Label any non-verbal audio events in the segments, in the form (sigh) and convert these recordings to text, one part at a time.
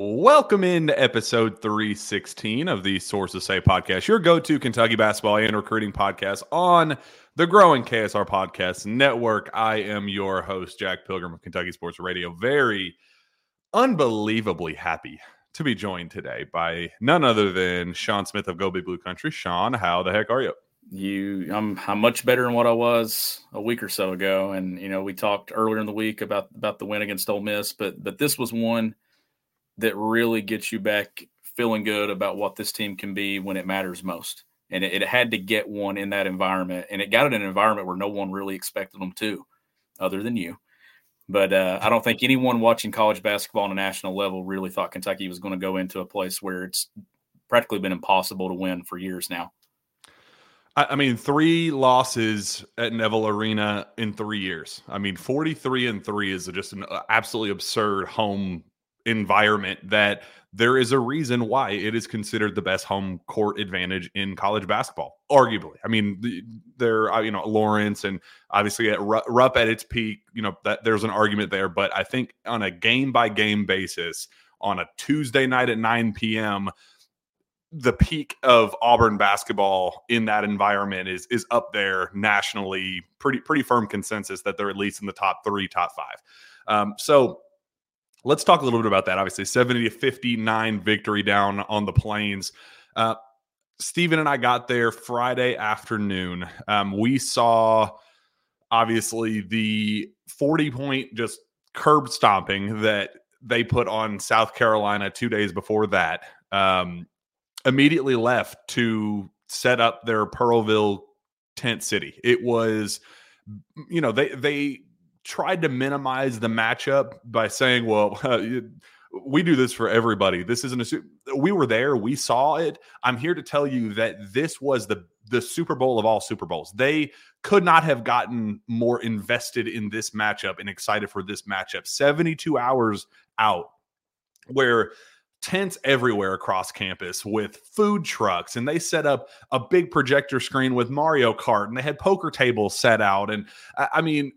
Welcome into episode 316 of the Sources Say podcast, your go to Kentucky basketball and recruiting podcast on the growing KSR Podcast Network. I am your host, Jack Pilgrim of Kentucky Sports Radio. Very unbelievably happy to be joined today by none other than Shawn Smith of Go Big Blue Country. Shawn, how the heck are you? You, I'm, I'm much better than what I was a week or so ago, and you know we talked earlier in the week about about the win against Ole Miss, but but this was one that really gets you back feeling good about what this team can be when it matters most. And it, it, had to get one in that environment. And it got it in an environment where no one really expected them to, other than you. But uh, I don't think anyone watching college basketball on a national level really thought Kentucky was going to go into a place where it's practically been impossible to win for years now. I mean, three losses at Neville Arena in three years. I mean, 43 and three is just an uh, absolutely absurd home environment that there is a reason why it is considered the best home court advantage in college basketball arguably. I mean there uh, you know lawrence and obviously at rupp at its peak you know that there's an argument there. But i think on a game by game basis on a tuesday night at 9 p.m the peak of auburn basketball in that environment is is up there nationally pretty pretty firm consensus that they're at least in the top three top five. Um, so Let's talk a little bit about that. Obviously, 70 to 59 victory down on the plains. Uh, Stephen and I got there Friday afternoon. Um, we saw obviously the 40 point just curb stomping that they put on South Carolina two days before that. Um, immediately left to set up their Pearlville tent city. It was, you know, they they tried to minimize the matchup by saying, well, (laughs) uh, we do this for everybody. This isn't a we were there, we saw it. I'm here to tell you that this was the the Super Bowl of all Super Bowls. They could not have gotten more invested in this matchup and excited for this matchup. 72 hours out where tents everywhere across campus with food trucks and they set up a big projector screen with Mario Kart and they had poker tables set out and I mean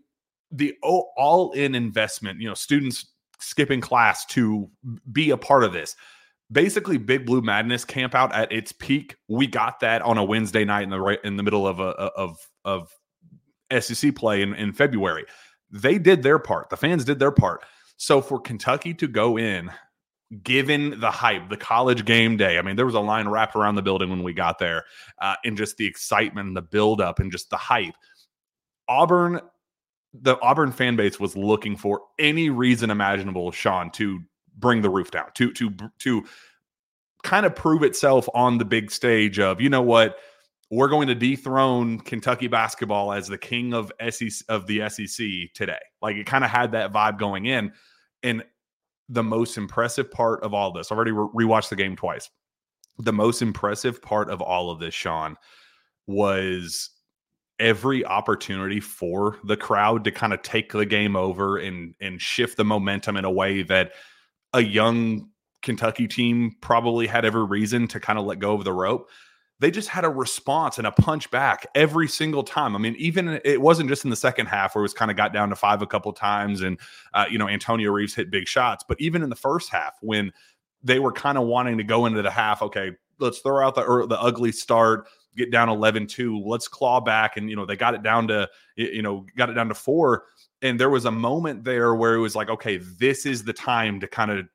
the all in investment, you know, students skipping class to be a part of this. Basically, Big Blue Madness camp out at its peak. We got that on a Wednesday night in the right in the middle of a of of SEC play in, in February. They did their part. The fans did their part. So for Kentucky to go in, given the hype, the college game day, I mean, there was a line wrapped around the building when we got there, uh, and just the excitement, and the buildup, and just the hype. Auburn the Auburn fan base was looking for any reason imaginable, Shawn, to bring the roof down, to to to kind of prove itself on the big stage of, you know what, we're going to dethrone Kentucky basketball as the king of SEC of the SEC today. Like it kind of had that vibe going in. And the most impressive part of all this, I've already re- rewatched the game twice. The most impressive part of all of this, Sean, was every opportunity for the crowd to kind of take the game over and and shift the momentum in a way that a young Kentucky team probably had every reason to kind of let go of the rope. They just had a response and a punch back every single time. I mean, even it wasn't just in the second half where it was kind of got down to five a couple times, and uh, you know Antonio Reeves hit big shots. But even in the first half, when they were kind of wanting to go into the half, okay, let's throw out the the ugly start get down 11-2 let's claw back and you know they got it down to you know got it down to four. And there was a moment there where it was like okay this is the time to kind of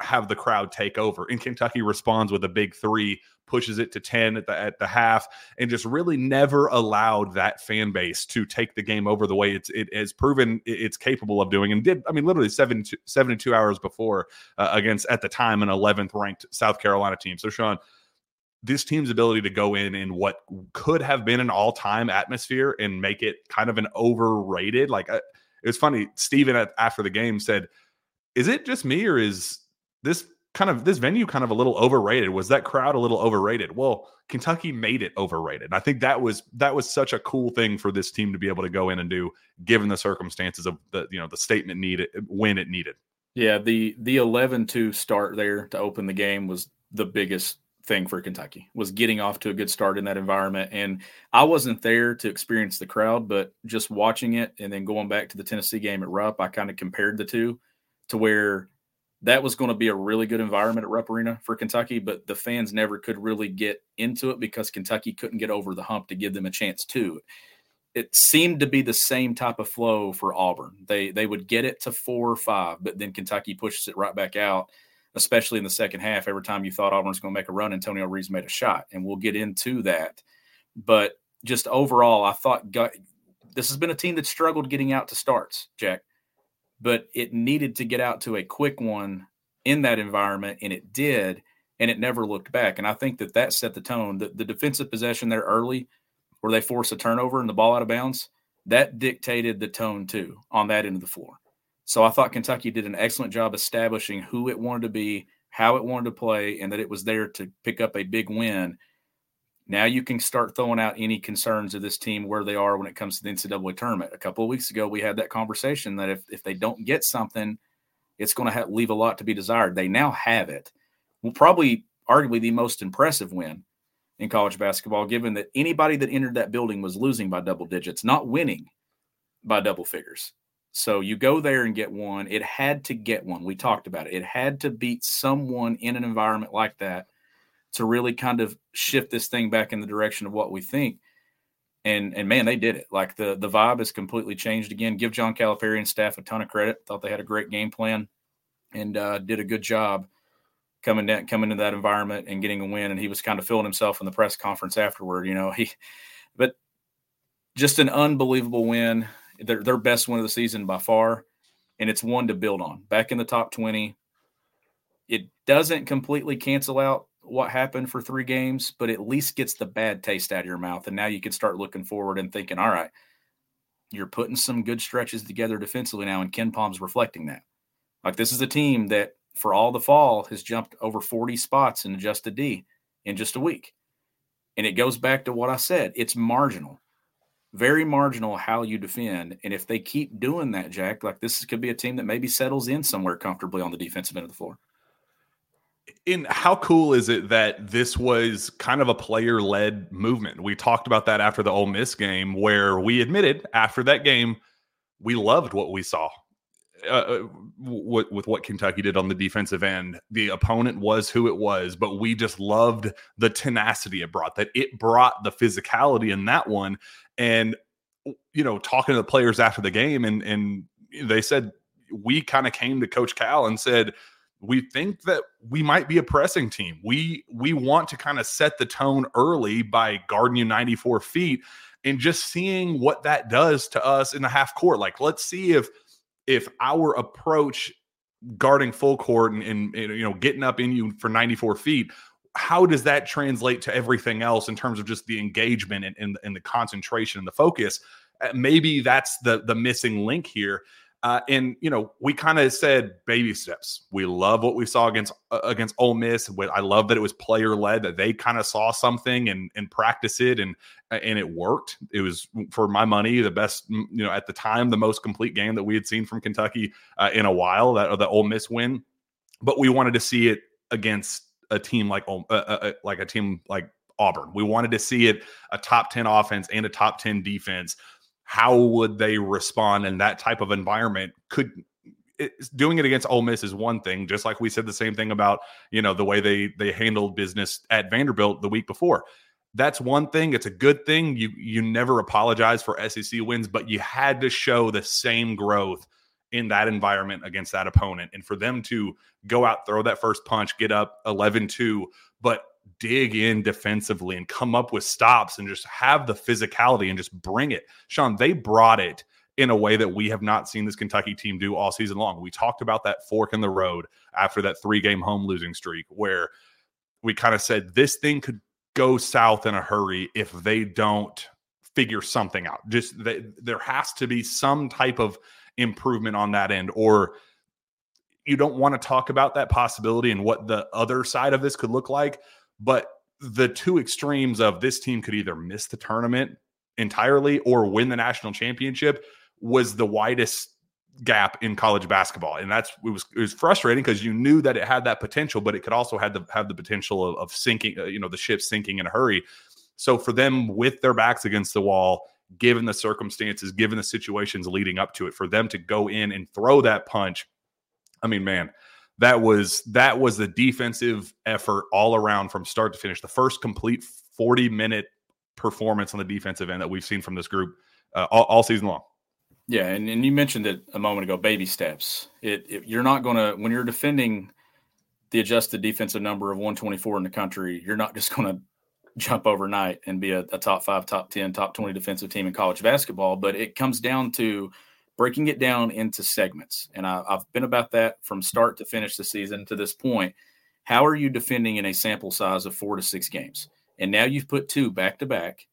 have the crowd take over. And kentucky responds with a big three pushes it to 10 at the at the half and just really never allowed that fan base to take the game over the way it's it has proven it's capable of doing and did i mean literally 72, 72 hours before uh, against at the time an 11th ranked south carolina team. So shawn this team's ability to go in in what could have been an all-time atmosphere and make it kind of an overrated like uh, it was funny Steven after the game said is it just me or is this kind of this venue kind of a little overrated? Was that crowd a little overrated? Well Kentucky made it overrated. And I think that was that was such a cool thing for this team to be able to go in and do given the circumstances of the you know the statement needed when it needed. Yeah the the 11-2 start there to open the game was the biggest thing for Kentucky was getting off to a good start in that environment. And I wasn't there to experience the crowd, but just watching it and then going back to the Tennessee game at Rupp, I kind of compared the two to where that was going to be a really good environment at Rupp Arena for Kentucky, but the fans never could really get into it because Kentucky couldn't get over the hump to give them a chance to. It seemed to be the same type of flow for Auburn. They they would get it to four or five, but then Kentucky pushes it right back out especially in the second half. Every time you thought Auburn was going to make a run, Antonio Reeves made a shot, and we'll get into that. But just overall, I thought this has been a team that struggled getting out to starts, Jack, but it needed to get out to a quick one in that environment, and it did, and it never looked back. And I think that that set the tone. The, the defensive possession there early, where they force a turnover and the ball out of bounds, that dictated the tone too on that end of the floor. So I thought Kentucky did an excellent job establishing who it wanted to be, how it wanted to play, and that it was there to pick up a big win. Now you can start throwing out any concerns of this team where they are when it comes to the NCAA tournament. A couple of weeks ago, we had that conversation that if, if they don't get something, it's going to have, leave a lot to be desired. They now have it. Well, probably, arguably, the most impressive win in college basketball, given that anybody that entered that building was losing by double digits, not winning by double figures. So you go there and get one. It had to get one. We talked about it. It had to beat someone in an environment like that to really kind of shift this thing back in the direction of what we think. And and man, they did it. Like the the vibe has completely changed again. Give John Calipari and staff a ton of credit. Thought they had a great game plan and uh, did a good job coming down, coming into that environment and getting a win. And he was kind of feeling himself in the press conference afterward. You know, he, but just an unbelievable win their their best win of the season by far, and it's one to build on. Back in the top twenty, it doesn't completely cancel out what happened for three games, but at least gets the bad taste out of your mouth. And now you can start looking forward and thinking, all right, you're putting some good stretches together defensively now, and KenPom's reflecting that. Like this is a team that, for all the fall, has jumped over 40 spots in adjusted D in just a week. And it goes back to what I said. It's marginal very marginal how you defend. And if they keep doing that, Jack, like this could be a team that maybe settles in somewhere comfortably on the defensive end of the floor. In how cool is it that this was kind of a player led movement? We talked about that after the Ole Miss game, where we admitted after that game, we loved what we saw. Uh, uh with, with what Kentucky did on the defensive end, the opponent was who it was, but we just loved the tenacity it brought. That it brought the physicality in that one, and you know, talking to the players after the game, and and they said we kind of came to Coach Cal and said we think that we might be a pressing team. We we want to kind of set the tone early by guarding you 94 feet and just seeing what that does to us in the half court. Like, let's see if if our approach guarding full court and, and, and you know getting up in you for 94 feet how does that translate to everything else in terms of just the engagement and, and, and the concentration and the focus? Uh, maybe that's the the missing link here. Uh, and you know, we kind of said baby steps. We love what we saw against uh, against Ole Miss. I love that it was player led. That they kind of saw something and and practice it, and uh, and it worked. It was for my money the best. You know, at the time, the most complete game that we had seen from Kentucky uh, in a while. That the Ole Miss win, but we wanted to see it against a team like uh, uh, uh, like a team like Auburn. We wanted to see it a top 10 offense and a top 10 defense. How would they respond in that type of environment? Could doing it against Ole Miss is one thing, just like we said the same thing about, you know, the way they they handled business at Vanderbilt the week before. That's one thing. It's a good thing. You you never apologize for SEC wins, but you had to show the same growth in that environment against that opponent. And for them to go out, throw that first punch, get up 11 2, but dig in defensively and come up with stops and just have the physicality and just bring it. Shawn, they brought it in a way that we have not seen this Kentucky team do all season long. We talked about that fork in the road after that three game home losing streak where we kind of said this thing could go south in a hurry if they don't figure something out. Just they, there has to be some type of improvement on that end, or you don't want to talk about that possibility and what the other side of this could look like. But the two extremes of this team could either miss the tournament entirely or win the national championship was the widest gap in college basketball and that's it was it was frustrating because you knew that it had that potential but it could also have the have the potential of, of sinking uh, you know the ship sinking in a hurry so for them with their backs against the wall given the circumstances given the situations leading up to it for them to go in and throw that punch i mean man that was that was the defensive effort all around from start to finish the first complete 40 minute performance on the defensive end that we've seen from this group uh, all, all season long yeah, and, and you mentioned it a moment ago, baby steps. It, it you're not going to when you're defending the adjusted defensive number of 124 in the country, you're not (laughs) just going to jump overnight and be a, a, top five, top 10, top 20 defensive team in college basketball. But it comes down to breaking it down into segments. And I, I've been about that from start to finish the season to this point. How are you defending in a sample size of four to six games? And now you've put two back to back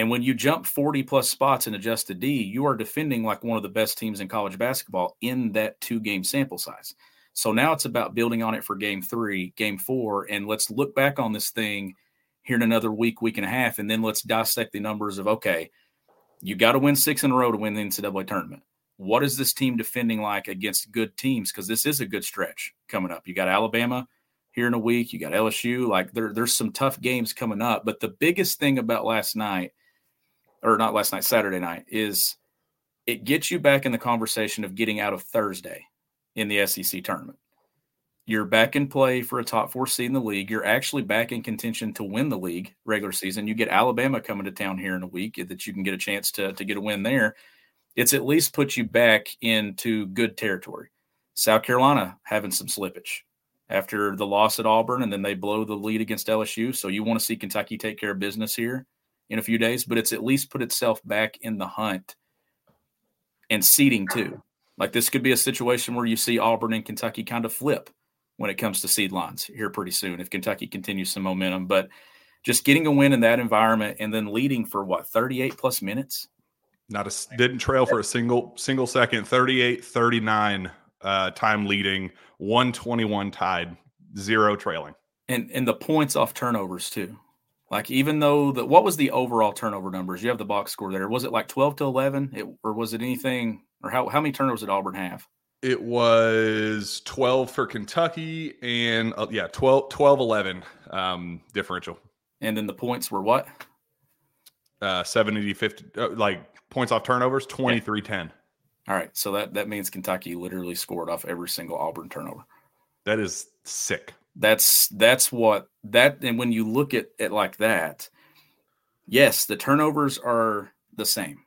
and when you jump 40 plus spots in adjusted D, you are defending like one of the best teams in college basketball in that two game sample size. So now it's about building on it for game three, game four, and let's look back on this thing here in another week, week and a half, and then let's dissect the numbers of okay, you got to win six in a row to win the NCAA tournament. What is this team defending like against good teams? Because this is a good stretch coming up. You got Alabama here in a week, you got LSU. Like there, there's some tough games coming up. But the biggest thing about last night or not last night, Saturday night, is it gets you back in the conversation of getting out of Thursday in the SEC tournament. You're back in play for a top four seed in the league. You're actually back in contention to win the league regular season. You get Alabama coming to town here in a week eh, that you can get a chance to, to get a win there. It's at least put you back into good territory. South Carolina having some slippage after the loss at Auburn, and then they blow the lead against LSU. So you want to see Kentucky take care of business here in a few days, but it's at least put itself back in the hunt and seeding too. Like this could be a situation where you see Auburn and Kentucky kind of flip when it comes to seed lines here pretty soon if Kentucky continues some momentum. But just getting a win in that environment and then leading for what 38 plus minutes. Not a didn't trail for a single single second. 38 39 uh, time leading, 121 tied, zero trailing. And and the points off turnovers too. Like even though the what was the overall turnover numbers? You have the box score there. Was it like twelve to eleven, it, or was it anything? Or how how many turnovers did Auburn have? It was 12 for Kentucky and uh, yeah, 12, 12 11 um, differential. And then the points were what? Uh, 70 50, uh, like points off turnovers, 23 10. All right. So that, that means Kentucky literally scored off every single Auburn turnover. That is sick. That's that's what that and when you look at it like that, yes, the turnovers are the same.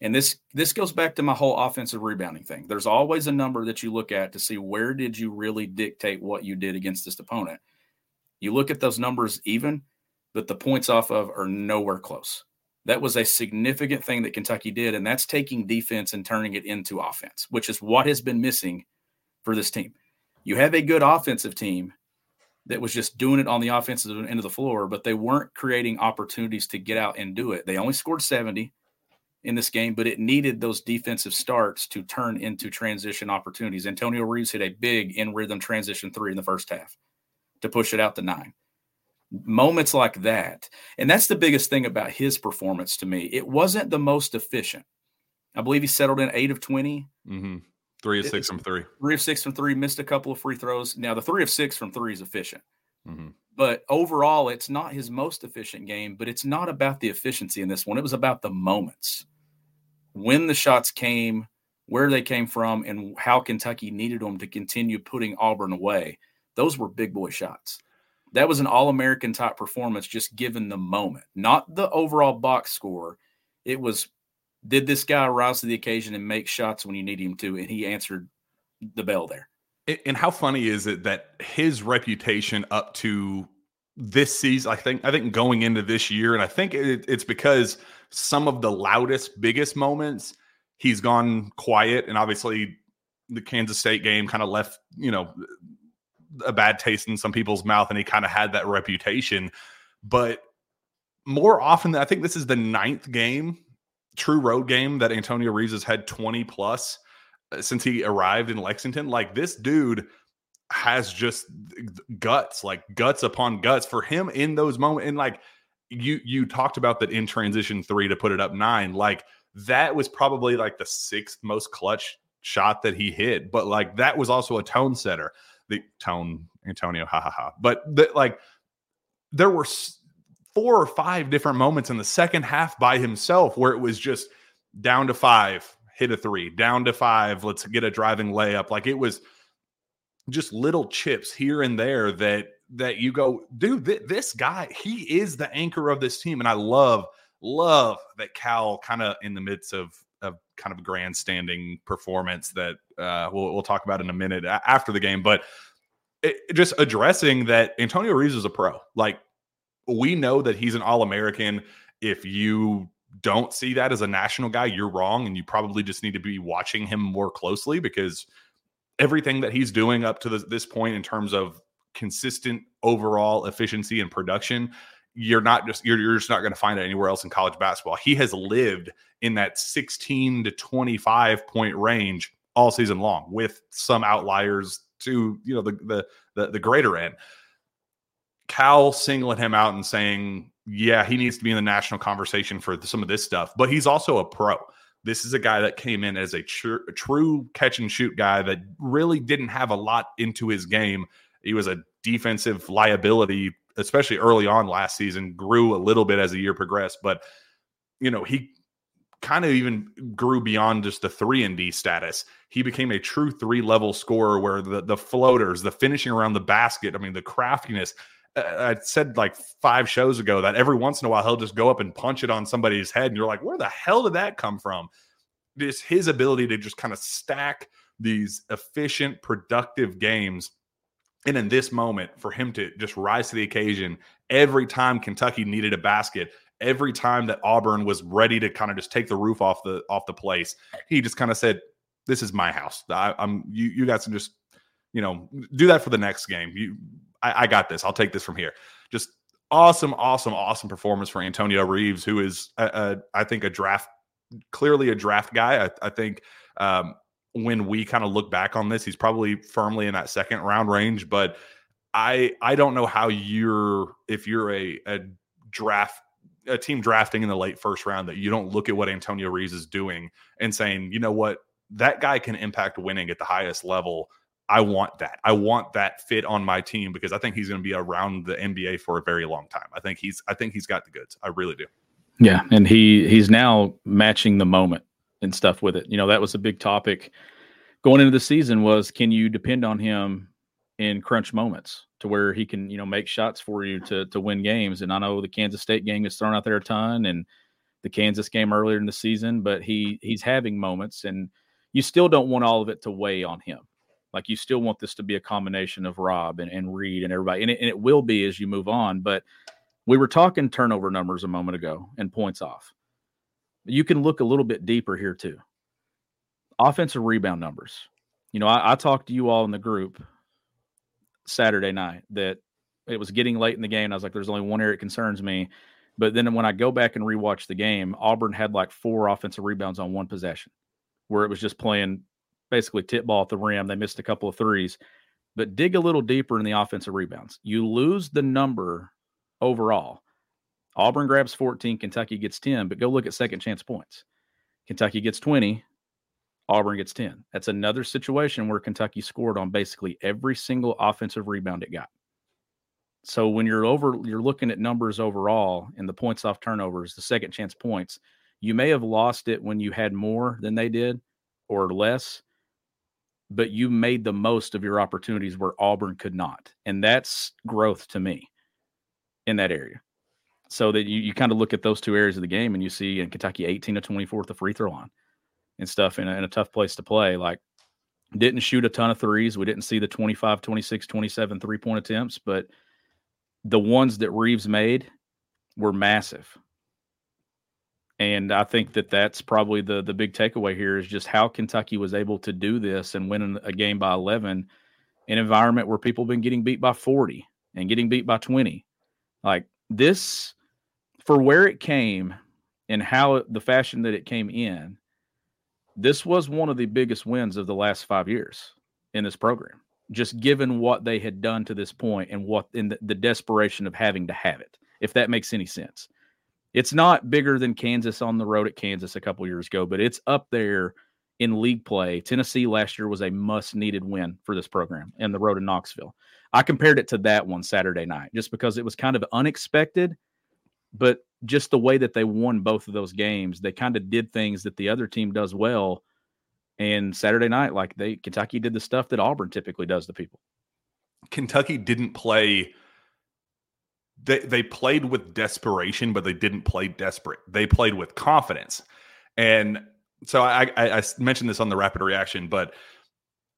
And this this goes back to my whole offensive rebounding thing. There's always a number that you look at to see where did you really dictate what you did against this opponent. You look at those numbers even, but the points off of are nowhere close. That was a significant thing that Kentucky did, and that's taking defense and turning it into offense, which is what has been missing for this team. You have a good offensive team, that was just doing it on the offensive end of the floor, but they weren't creating opportunities to get out and do it. They only scored 70 in this game, but it needed those defensive starts to turn into transition opportunities. Antonio Reeves hit a big in rhythm transition three in the first half to push it out to nine. Moments like that. And that's the biggest thing about his performance to me. It wasn't the most efficient. I believe he settled in eight of 20. Mm-hmm. Three of six from three. Three of six from three. Missed a couple of free throws. Now the three of six from three is efficient, mm-hmm. but overall, it's not his most efficient game. But it's not about the efficiency in this one. It was about the moments when the shots came, where they came from, and how Kentucky needed them to continue putting Auburn away. Those were big boy shots. That was an All American type performance, just given the moment, not the overall box score. It was did this guy rise to the occasion and make shots when you need him to? And he answered the bell there. And how funny is it that his reputation up to this season, I think, I think going into this year, and I think it, it's because some of the loudest, biggest moments, he's gone quiet, and obviously the Kansas State game kind of left, you know, a bad taste in some people's mouth, and he kind of had that reputation. but more often than I think this is the ninth game, true road game that Antonio Reeves has had 20 plus uh, since he arrived in Lexington. Like this dude has just guts, like guts upon guts for him in those moments. And like you you talked about that in transition three to put it up nine, like that was probably like the sixth most clutch shot that he hit. But like that was also a tone setter. The tone Antonio, ha ha ha. But the, like there were four or five different moments in the second half by himself where it was just down to five, hit a three, down to five, let's get a driving layup. Like it was just little chips here and there that that you go, dude, th- this guy, he is the anchor of this team. And I love, love that Cal kind of in the midst of of kind of grandstanding performance that uh, we'll, we'll talk about in a minute after the game. But it, just addressing that Antonio Reeves is a pro. Like we know that he's an All American. If you don't see that as a national guy, you're wrong. And you probably just need to be watching him more closely because everything that he's doing up to this, this point in terms of consistent overall efficiency and production, you're not just you're, you're just not going to find it anywhere else in college basketball. He has lived in that 16 to 25 point range all season long with some outliers to you know the the the, the greater end. Cal singling him out and saying, yeah, he needs to be in the national conversation for some of this stuff, but he's also a pro. This is a guy that came in as a, tr- a true catch and shoot guy that really didn't have a lot into his game. He was a defensive liability, especially early on last season, grew a little bit as the year progressed, but you know, he kind of even grew beyond just the three and D status. He became a true three level scorer where the the floaters, the finishing around the basket, I mean, the craftiness, uh, I said like five shows ago that every once in a while he'll just go up and punch it on somebody's head, and you're like, where the hell did that come from? Just his ability to just kind of stack these efficient, productive games. And in this moment, for him to just rise to the occasion every time Kentucky needed a basket, every time that Auburn was ready to kind of just take the roof off the off the place, he just kind of said, "This is my house. I, am you. You guys can just, you know, do that for the next game. You I, I got this. I'll take this from here. Just awesome, awesome, awesome performance for Antonio Reeves, who is, a, a, I think, a draft, clearly a draft guy. I, I think um, when we kind of look back on this, he's probably firmly in that second round range. But I, I don't know how you're, if you're a, a draft a team drafting in the late first round that you don't look at what Antonio Reeves is doing and saying, you know what, that guy can impact winning at the highest level I want that. I want that fit on my team because I think he's going to be around the NBA for a very long time. I think he's I think he's got the goods. I really do. Yeah, and he he's now matching the moment and stuff with it. You know, that was a big topic going into the season was can you depend on him in crunch moments to where he can, you know, make shots for you to to win games. And I know the Kansas State game is thrown out there a ton and the Kansas game earlier in the season, but he he's having moments and you still don't want all of it to weigh on him like you still want this to be a combination of Rob and, and Reed and everybody, and it, and it will be as you move on. But we were talking turnover numbers a moment ago and points off. You can look a little bit deeper here too. Offensive rebound numbers. You know, I, I talked to you all in the group Saturday night that it was getting late in the game. I was like, there's only one area that concerns me. But then when I go back and rewatch the game, Auburn had like four offensive rebounds on one possession where it was just playing basically tip ball at the rim. They missed a couple of threes, but dig a little deeper in the offensive rebounds. You lose the number overall. Auburn grabs 14, Kentucky gets 10, but go look at second chance points. Kentucky gets 20, Auburn gets 10. That's another situation where Kentucky scored on basically every single offensive rebound it got. So when you're over, you're looking at numbers overall and the points off turnovers, the second chance points, you may have lost it when you had more than they did or less, but you made the most of your opportunities where Auburn could not. And that's growth to me in that area. So that you, you kind of look at those two areas of the game and you see in Kentucky 18 to 24 at the free throw line and stuff in a, in a tough place to play. Like, didn't shoot a ton of threes. We didn't see the 25, 26, 27 three point attempts, but the ones that Reeves made were massive. And I think that that's probably the the big takeaway here is just how Kentucky was able to do this and win a game by 11 an environment where people have been getting beat by 40 and getting beat by 20. Like this for where it came and how the fashion that it came in, this was one of the biggest wins of the last five years in this program. Just given what they had done to this point and what in the, the desperation of having to have it, if that makes any sense. It's not bigger than Kansas on the road at Kansas a couple years ago, but it's up there in league play. Tennessee last year was a must needed win for this program and the road to Knoxville. I compared it to that one Saturday night just because it was kind of unexpected, but just the way that they won both of those games, they kind of did things that the other team does well. And Saturday night, like they Kentucky did the stuff that Auburn typically does to people. Kentucky didn't play they they played with desperation, but they didn't play desperate. They played with confidence. And so I, I, I mentioned this on the rapid reaction, but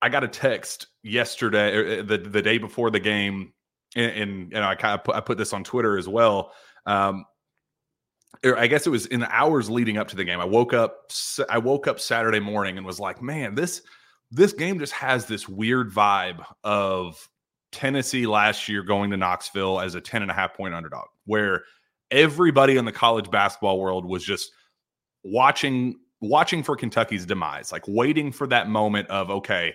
I got a text yesterday, er, the the day before the game, and, and I kind of put, I put this on Twitter as well. Um, I guess it was in the hours leading up to the game. I woke up I woke up Saturday morning and was like, man, this this game just has this weird vibe of Tennessee last year going to Knoxville as a 10 and a half point underdog, where everybody in the college basketball world was just watching watching for Kentucky's demise, like waiting for that moment of okay,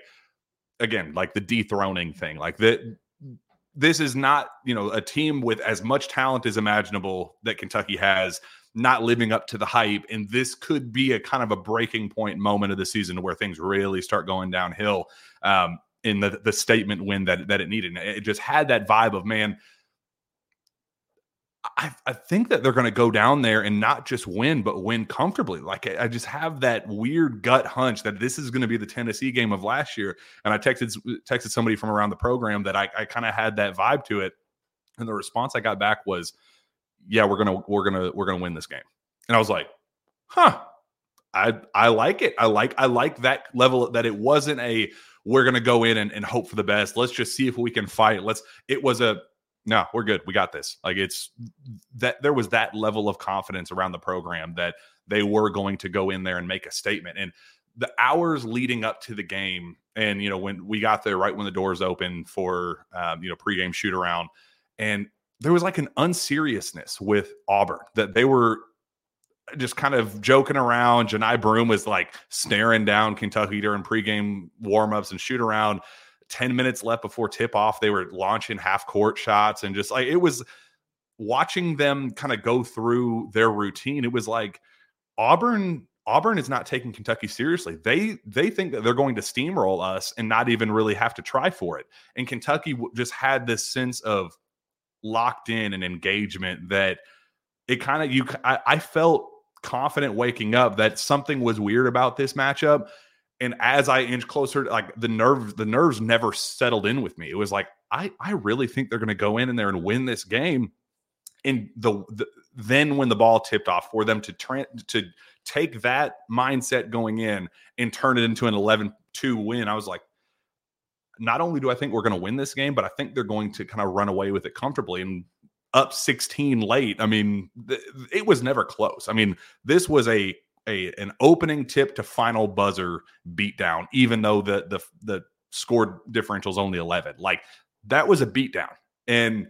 again, like the dethroning thing, like that this is not, you know, a team with as much talent as imaginable that Kentucky has not living up to the hype and this could be a kind of a breaking point moment of the season where things really start going downhill um, in the the statement win that that it needed. It just had that vibe of man. I, I think that they're going to go down there and not just win, but win comfortably. Like I, I just have that weird gut hunch that this is going to be the Tennessee game of last year. And I texted texted somebody from around the program that I, I kind of had that vibe to it, and the response I got back was, "Yeah, we're gonna we're gonna we're gonna win this game." And I was like, "Huh." I I like it. I like I like that level that it wasn't a we're to go in and, and hope for the best. Let's just see if we can fight. Let's, it was a, no, we're good. We got this. Like it's that there was that level of confidence around the program that they were going to go in there and make a statement. And the hours leading up to the game, and you know, when we got there, right when the doors open for um, you know pregame shoot around, and there was like an unseriousness with Auburn that they were just kind of joking around. Johni Broome was like staring down Kentucky during pregame warmups and shoot around. 10 minutes left before tip off. They were launching half court shots and just like it was watching them kind of go through their routine. It was like Auburn. Auburn is not taking Kentucky seriously. They they think that they're going to steamroll us and not even really have to try for it. And Kentucky just had this sense of locked in and engagement that it kind of you I, I felt confident waking up that something was weird about this matchup. And as I inch closer, like the nerve, the nerves never settled in with me. It was like, I, I really think they're going to go in in there and win this game. And the, the then when the ball tipped off for them to tra- to take that mindset going in and turn it into an 11-2 win, I was like, not only do I think we're going to win this game, but I think they're going to kind of run away with it comfortably. And up 16 late. I mean, th- it was never close. I mean, this was a a an opening tip to final buzzer beatdown, even though the the the score differential is only 11. Like that was a beatdown, and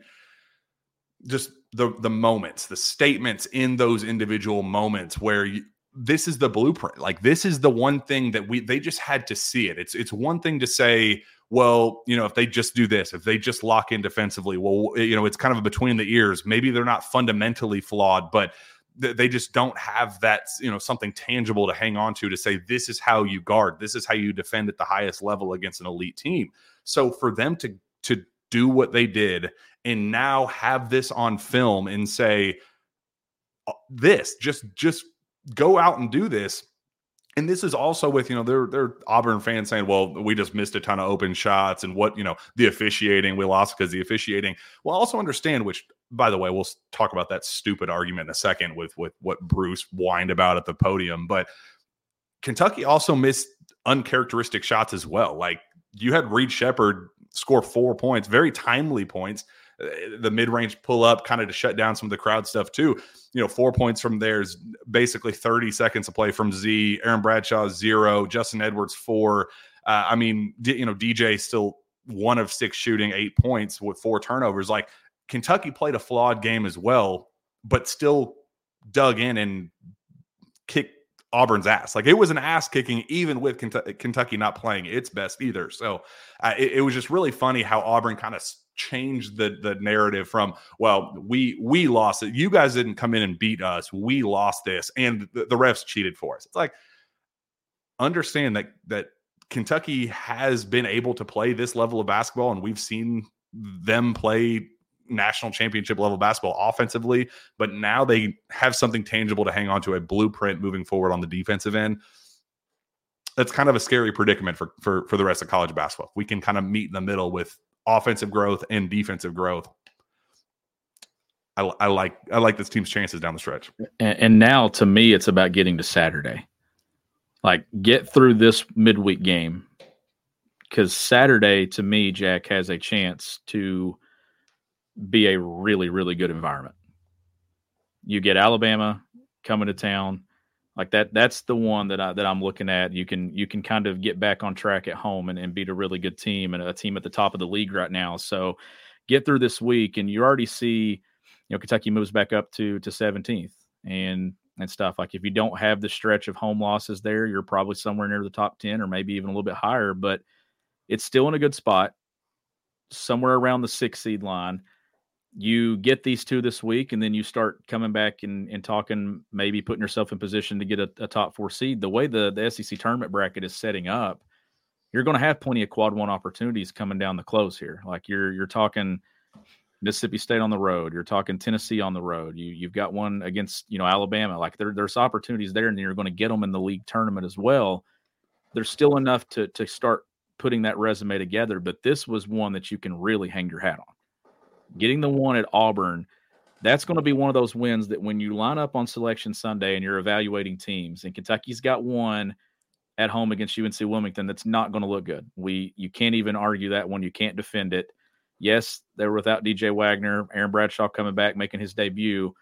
just the the moments, the statements in those individual moments where you, this is the blueprint. Like this is the one thing that we they just had to see it. It's it's one thing to say well, you know, if they just do this, if they just lock in defensively, well, you know, it's kind of between the ears. Maybe they're not fundamentally flawed, but they just don't have that, you know, something tangible to hang on to to say this is how you guard, this is how you defend at the highest level against an elite team. So for them to to do what they did and now have this on film and say uh, this, just just go out and do this and this is also with you know they're they're Auburn fans saying, well, we just missed a ton of open shots and what you know the officiating we lost because the officiating. Well, also understand which by the way we'll talk about that stupid argument in a second with with what Bruce whined about at the podium, but Kentucky also missed uncharacteristic shots as well. Like you had Reed Sheppard score four points, very timely points the mid range pull up kind of to shut down some of the crowd stuff too. You know, four points from there's basically 30 seconds of play from Z. Aaron Bradshaw zero. Justin Edwards four. Uh, I mean, D, you know, DJ still one of six shooting eight points with four turnovers. Like Kentucky played a flawed game as well, but still dug in and kicked Auburn's ass. Like it was an ass kicking, even with Kentucky not playing its best either. So uh, it, it, was just really funny how Auburn kind of changed the the narrative from well we we lost it you guys didn't come in and beat us we lost this and the, the refs cheated for us it's like understand that that Kentucky has been able to play this level of basketball and we've seen them play national championship level basketball offensively, but now they have something tangible to hang on to a blueprint moving forward on the defensive end. That's kind of a scary predicament for for for the rest of college basketball. We can kind of meet in the middle with offensive growth and defensive growth. I, I like I like this team's chances down the stretch. And, and now, to me, it's about getting to Saturday. Like, get through this midweek game because Saturday, to me, Jack has a chance to be a really, really good environment. You get Alabama coming to town, like that. That's the one that I that I'm looking at. You can you can kind of get back on track at home and, and beat a really good team and a team at the top of the league right now. So get through this week, and you already see, you know, Kentucky moves back up to to 17th and and stuff. Like if you don't have the stretch of home losses there, you're probably somewhere near the top 10 or maybe even a little bit higher, but it's still in a good spot, somewhere around the six seed line you get these two this week and then you start coming back and, and talking maybe putting yourself in position to get a, a top four seed. The way the, the sec tournament bracket is setting up you're going to have plenty of quad one opportunities coming down the close here. Like you're you're talking mississippi state on the road you're talking tennessee on the road. You, you've got one against you know alabama. Like there, there's opportunities there and you're going to get them in the league tournament as well. There's still enough to to start putting that resume together but this was one that you can really hang your hat on getting the one at Auburn, that's going to be one of those wins that when you line up on selection Sunday and you're evaluating teams, and Kentucky's got one at home against UNC Wilmington, that's not going to look good. We you can't even argue that one. You can't defend it. Yes, they were without DJ Wagner, Aaron Bradshaw coming back, making his debut.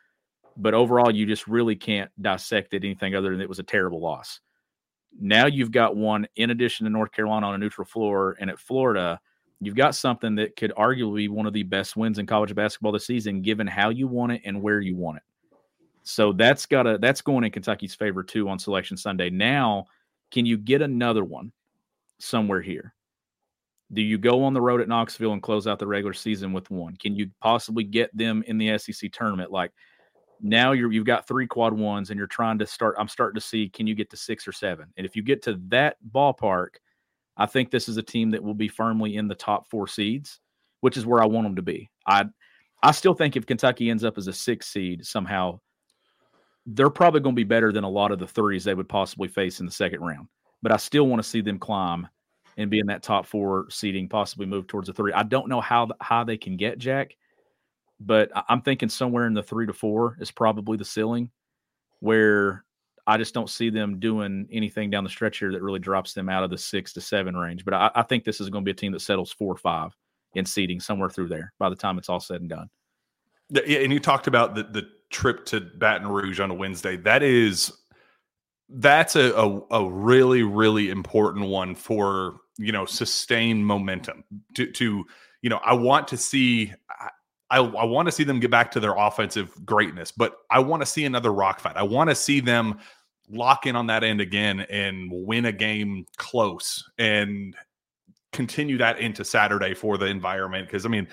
But overall, you just really can't dissect it anything other than it was a terrible loss. Now you've got one in addition to North Carolina on a neutral floor and at Florida you've got something that could arguably be one of the best wins in college basketball this season, given how you want it and where you want it. So that's got a that's going in Kentucky's favor too on Selection Sunday. Now, can you get another one somewhere here? Do you go on the road at Knoxville and close out the regular season with one? Can you possibly get them in the SEC tournament? Like now you're you've got three quad ones and you're trying to start. I'm starting to see can you get to six or seven? And if you get to that ballpark, I think this is a team that will be firmly in the top four seeds, which is where I want them to be. I I still think if Kentucky ends up as a six seed somehow, they're probably going to be better than a lot of the threes they would possibly face in the second round. But I still want to see them climb and be in that top four seeding, possibly move towards a three. I don't know how how they can get Jack, but I'm thinking somewhere in the three to four is probably the ceiling where I just don't see them doing anything down the stretch here that really drops them out of the six to seven range. But I, I think this is going to be a team that settles four or five in seeding somewhere through there by the time it's all said and done. Yeah, and you talked about the the trip to Baton Rouge on a Wednesday. That is that's a, a, a really really important one for you know sustained momentum to to you know I want to see I, I want to see them get back to their offensive greatness, but I want to see another rock fight. I want to see them lock in on that end again and win a game close and continue that into Saturday for the environment. Because I mean,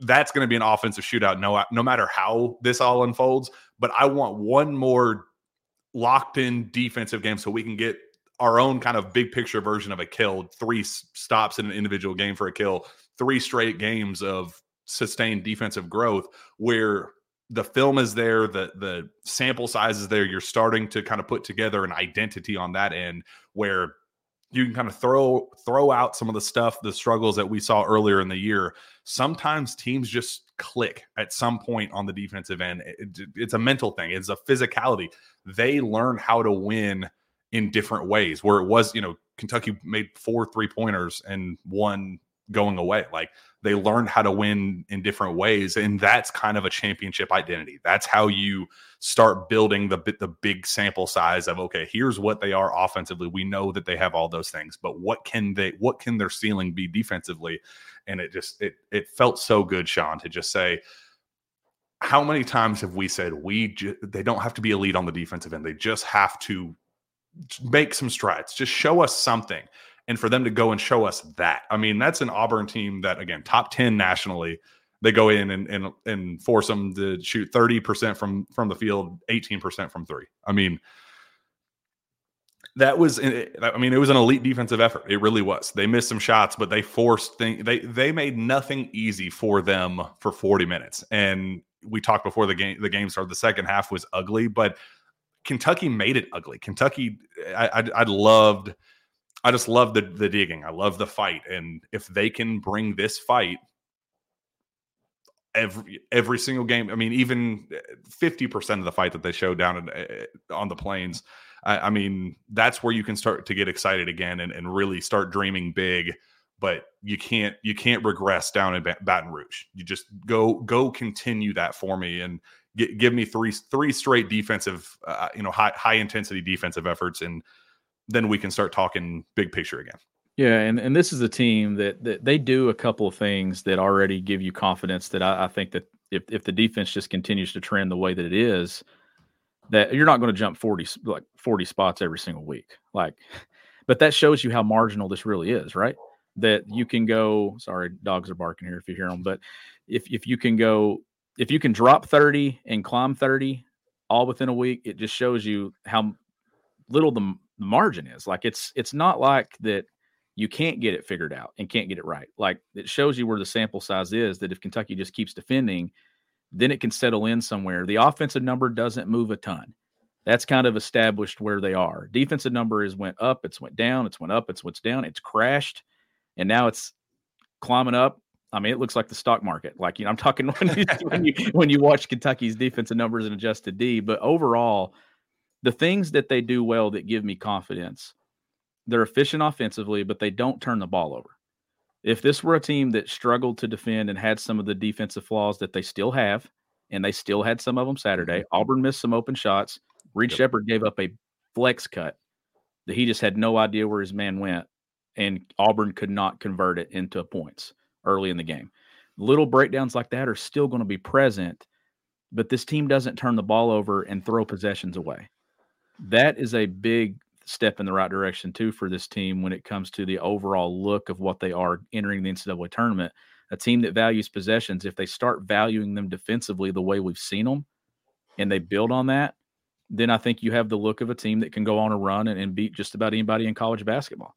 that's going to be an offensive shootout, no no matter how this all unfolds. But I want one more locked in defensive game so we can get our own kind of big picture version of a kill. Three stops in an individual game for a kill. Three straight games of sustained defensive growth where the film is there, the the sample size is there. You're starting to kind of put together an identity on that end where you can kind of throw throw out some of the stuff, the struggles that we saw earlier in the year. Sometimes teams just click at some point on the defensive end. It, it's a mental thing. It's a physicality. They learn how to win in different ways. Where it was, you know, Kentucky made four three pointers and one going away. Like they learned how to win in different ways, and that's kind of a championship identity. That's how you start building the the big sample size of okay, here's what they are offensively. We know that they have all those things, but what can they? What can their ceiling be defensively? And it just it it felt so good, Shawn, to just say how many times have we said we ju- they don't have to be elite on the defensive end they just have to make some strides just show us something and for them to go and show us that. I mean that's an auburn team that again top 10 nationally. They go in and and, and force them to shoot 30% from from the field 18% from three. I mean that was eh, i mean it was an elite defensive effort. It really was. They missed some shots but they forced things they they made nothing easy for them for 40 minutes. And we talked before the game the game started the second half was ugly but kentucky made it ugly. Kentucky i i, I loved i just love the the digging i love the fight and if they can bring this fight every every single game i mean even 50% eh, of the fight that they showed down in, uh, on the plains I, I, mean, that's where you can start to get excited again and, and really start dreaming big. But you can't you can't regress down in Baton Rouge. You just go go continue that for me and get, give me three three straight defensive uh, you know high high intensity defensive efforts and then we can start talking big picture again. Yeah, and, and this is a team that, that they do a couple of things that already give you confidence that I, I think that if, if the defense just continues to trend the way that it is, that you're not going to jump 40 like 40 spots every single week like (laughs) but that shows you how marginal this really is right that you can go sorry dogs are barking here if you hear them but if if you can go if you can drop 30 and climb 30 all within a week it just shows you how little the, the margin is like it's it's not like that you can't get it figured out and can't get it right like it shows you where the sample size is that if kentucky just keeps defending then it can settle in somewhere. The offensive number doesn't move a ton. That's kind of established where they are. Defensive number is went up, it's went down, it's went up, it's went down, it's crashed, and now it's climbing up. I mean, it looks like the stock market. Like you know, I'm talking (laughs) when you when you, when you watch Kentucky's defensive numbers and adjusted D, but overall, the things that they do well that give me confidence, they're efficient offensively, but they don't turn the ball over if this were a team that struggled to defend and had some of the defensive flaws that they still have, and they still had some of them Saturday, mm-hmm. Auburn missed some open shots. Reed yep. Sheppard gave up a flex cut that he just had no idea where his man went, and Auburn could not convert it into points early in the game. Little breakdowns like that are still going to be present, but this team doesn't turn the ball over and throw possessions away. That is a big step in the right direction too for this team when it comes to the overall look of what they are entering the NCAA tournament. A team that values possessions, if they start valuing them defensively the way we've seen them, and they build on that, then I think you have the look of a team that can go on a run and, and beat just about anybody in college basketball.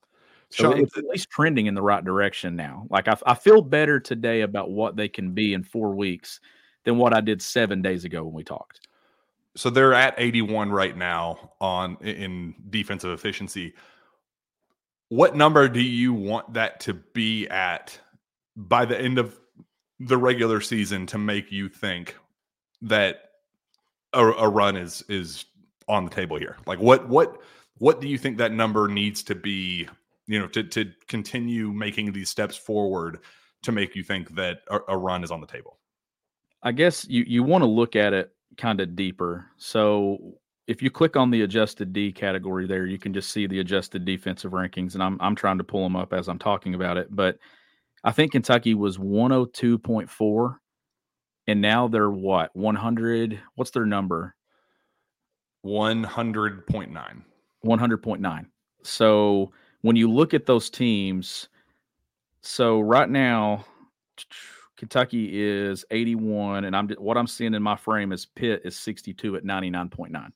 So it's at least trending in the right direction now. Like I, I feel better today about what they can be in four weeks than what I did seven days ago when we talked so they're at 81 right now on in defensive efficiency. What number do you want that to be at by the end of the regular season to make you think that a, a run is is on the table here? Like what what what do you think that number needs to be, you know, to to continue making these steps forward to make you think that a, a run is on the table? I guess you you want to look at it kind of deeper. So if you click on the adjusted D category there, you can just see the adjusted defensive rankings. And I'm I'm trying to pull them up as I'm talking about it. But I think Kentucky was 102.4. And now they're what? 100. What's their number? 100.9. 100.9. So when you look at those teams, so right now, Kentucky is 81, and I'm what I'm seeing in my frame is Pitt is 62 at 99.9.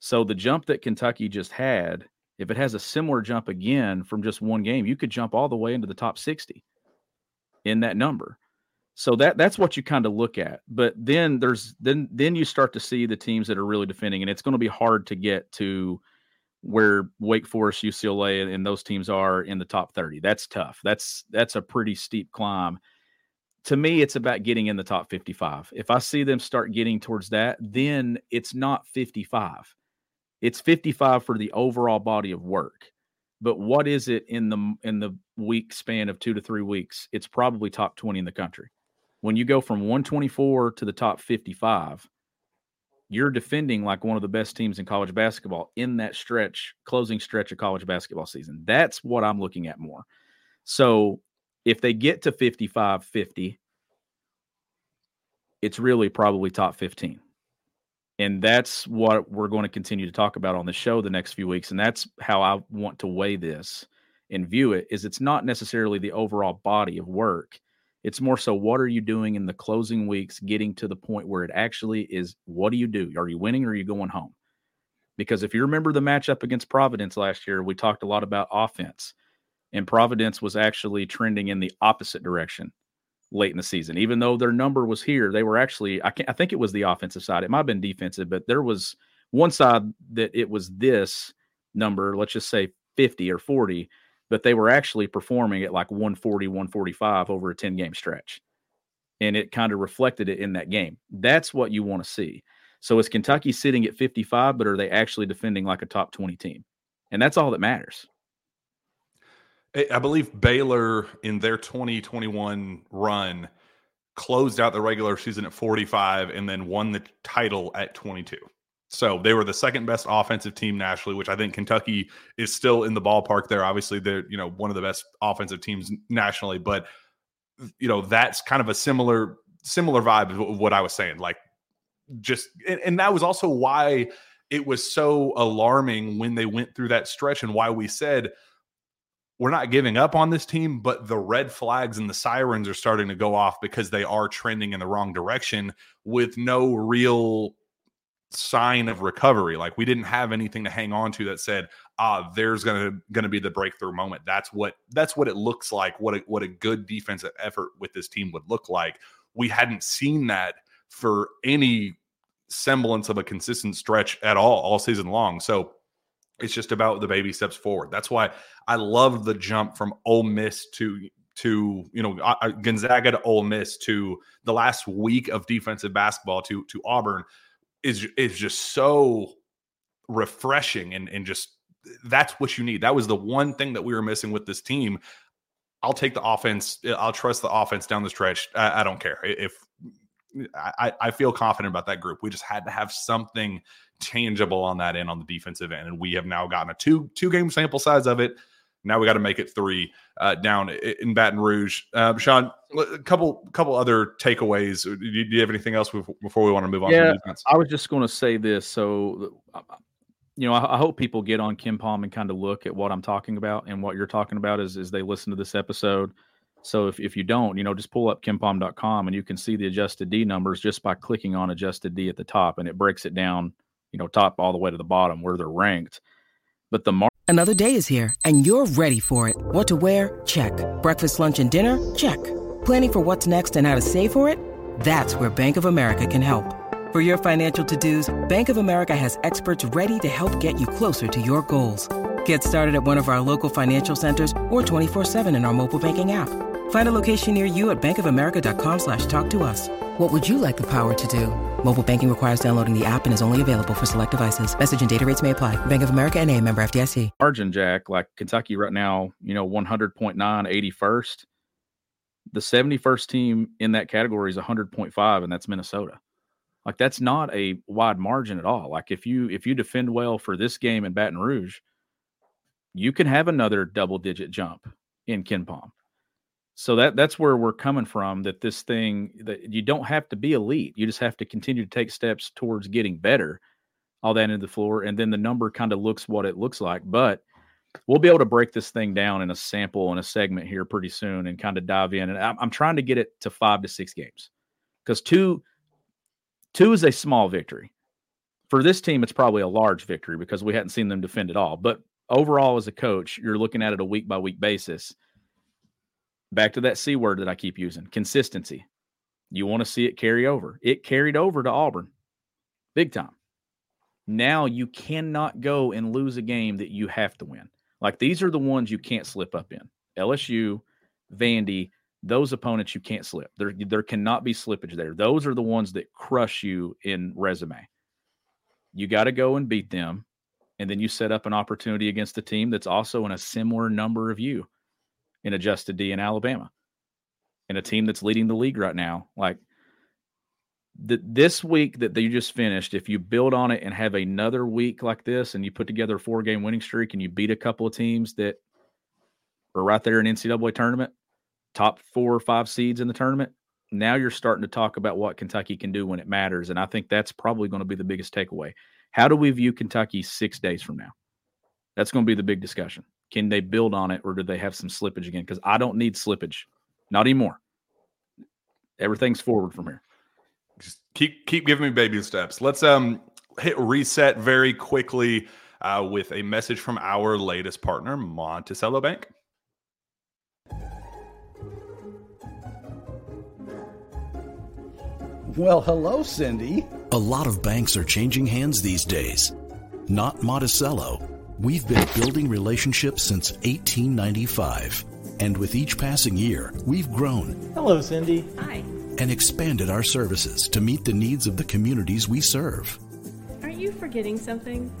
So the jump that Kentucky just had, if it has a similar jump again from just one game, you could jump all the way into the top 60 in that number. So that that's what you kind of look at. But then there's then then you start to see the teams that are really defending, and it's going to be hard to get to where Wake Forest, UCLA, and those teams are in the top 30. That's tough. That's that's a pretty steep climb to me, it's about getting in the top 55. If I see them start getting towards that, then it's not 55. It's 55 for the overall body of work. But what is it in the in the week span of 2 to 3 weeks? It's probably top 20 in the country. When you go from 124 to the top 55, you're defending like one of the best teams in college basketball in that stretch, closing stretch of college basketball season. That's what I'm looking at more. So if they get to 55 50, it's really probably top 15. And that's what we're going to continue to talk about on the show the next few weeks. And that's how I want to weigh this and view it is it's not necessarily the overall body of work. It's more so what are you doing in the closing weeks, getting to the point where it actually is what do you do? Are you winning or are you going home? Because if you remember the matchup against Providence last year, we talked a lot about offense, and Providence was actually trending in the opposite direction late in the season. Even though their number was here, they were actually I, I think it was the offensive side. It might have been defensive, but there was one side that it was this number, let's just say 50 or 40, but they were actually performing at like 140, 145 over a 10 game stretch. And it kind of reflected it in that game. That's what you want to see. So is Kentucky sitting at 55, but are they actually defending like a top 20 team? And that's all that matters. I believe Baylor in their 2021 run closed out the regular season at 45 and then won the title at 22. So they were the second best offensive team nationally, which I think Kentucky is still in the ballpark there. Obviously, they're, you know, one of the best offensive teams nationally, but you know, that's kind of a similar similar vibe of what I was saying. Like just and, and that was also why it was so alarming when they went through that stretch and why we said we're not giving up on this team, but the red flags and the sirens are starting to go off because they are trending in the wrong direction with no real sign of recovery. Like we didn't have anything to hang on to that said, ah, there's gonna gonna be the breakthrough moment. That's what that's what it looks like. What a, what a good defensive effort with this team would look like. We hadn't seen that for any semblance of a consistent stretch at all all season long. So it's just about the baby steps forward. That's why I love the jump from Ole Miss to to you know Gonzaga to Ole Miss to the last week of defensive basketball to to Auburn is is just so refreshing and and just that's what you need. That was the one thing that we were missing with this team. I'll take the offense. I'll trust the offense down the stretch. I, I don't care if I, I feel confident about that group. We just had to have something tangible on that end on the defensive end, and we have now gotten a two two game sample size of it. Now we got to make it three uh, down in Baton Rouge. Uh, Shawn, a couple couple other takeaways. Do you, do you have anything else before we want to move on? Yeah, I was just going to say this. So, uh, you know, I, I, hope people get on KenPom and kind of look at what I'm talking about and what you're talking about as as they listen to this episode. So if, if you don't, you know, just pull up kenpom.com and you can see the adjusted D numbers just by clicking on adjusted D at the top and it breaks it down, you know, top all the way to the bottom where they're ranked. But the mar- Another day is here and you're ready for it. What to wear? Check. Breakfast, lunch, and dinner? Check. Planning for what's next and how to save for it? That's where Bank of America can help. For your financial to-dos, Bank of America has experts ready to help get you closer to your goals. Get started at one of our local financial centers or 24-7 in our mobile banking app. Find a location near you at bankofamerica.com slash talk to us. What would you like the power to do? Mobile banking requires downloading the app and is only available for select devices. Message and data rates may apply. Bank of America and a member FDIC. Margin, Jack, like Kentucky right now, you know, 100.9, 81st. The 71st team in that category is 100.5, and that's Minnesota. Like that's not a wide margin at all. Like if you if you defend well for this game in Baton Rouge, you can have another double digit jump in KenPom so that that's where we're coming from that this thing that you don't have to be elite you just have to continue to take steps towards getting better all that into the floor and then the number kind of looks what it looks like but we'll be able to break this thing down in a sample and a segment here pretty soon and kind of dive in and i'm, I'm trying to get it to five to six games because two two is a small victory. For this team it's probably a large victory because we hadn't seen them defend at all but overall as a coach you're looking at it a week by week basis back to that C word that I keep using consistency. You want to see it carry over. It carried over to Auburn big time. Now you cannot go and lose a game that you have to win. Like these are the ones you can't slip up in. LSU, Vandy, those opponents you can't slip. There, there cannot be slippage there. Those are the ones that crush you in resume. You got to go and beat them. And then you set up an opportunity against a team that's also in a similar number of you in adjusted D in Alabama, and a team that's leading the league right now. Like the, this week that you just finished, if you build on it and have another week like this, and you put together a four game winning streak, and you beat a couple of teams that are right there in NCAA tournament, top four or five seeds in the tournament, now you're starting to talk about what Kentucky can do when it matters. And I think that's probably going to be the biggest takeaway. How do we view Kentucky six days from now? That's going to be the big discussion. Can they build on it or do they have some slippage again? Because I don't need slippage, not anymore. Everything's forward from here. Just keep keep giving me baby steps. Let's um hit reset very quickly uh, with a message from our latest partner, Monticello Bank. Well, hello, Cindy. A lot of banks are changing hands these days. Not Monticello. We've been building relationships since 1895. And with each passing year, we've grown. Hello, Cindy. Hi. And expanded our services to meet the needs of the communities we serve. Aren't you forgetting something?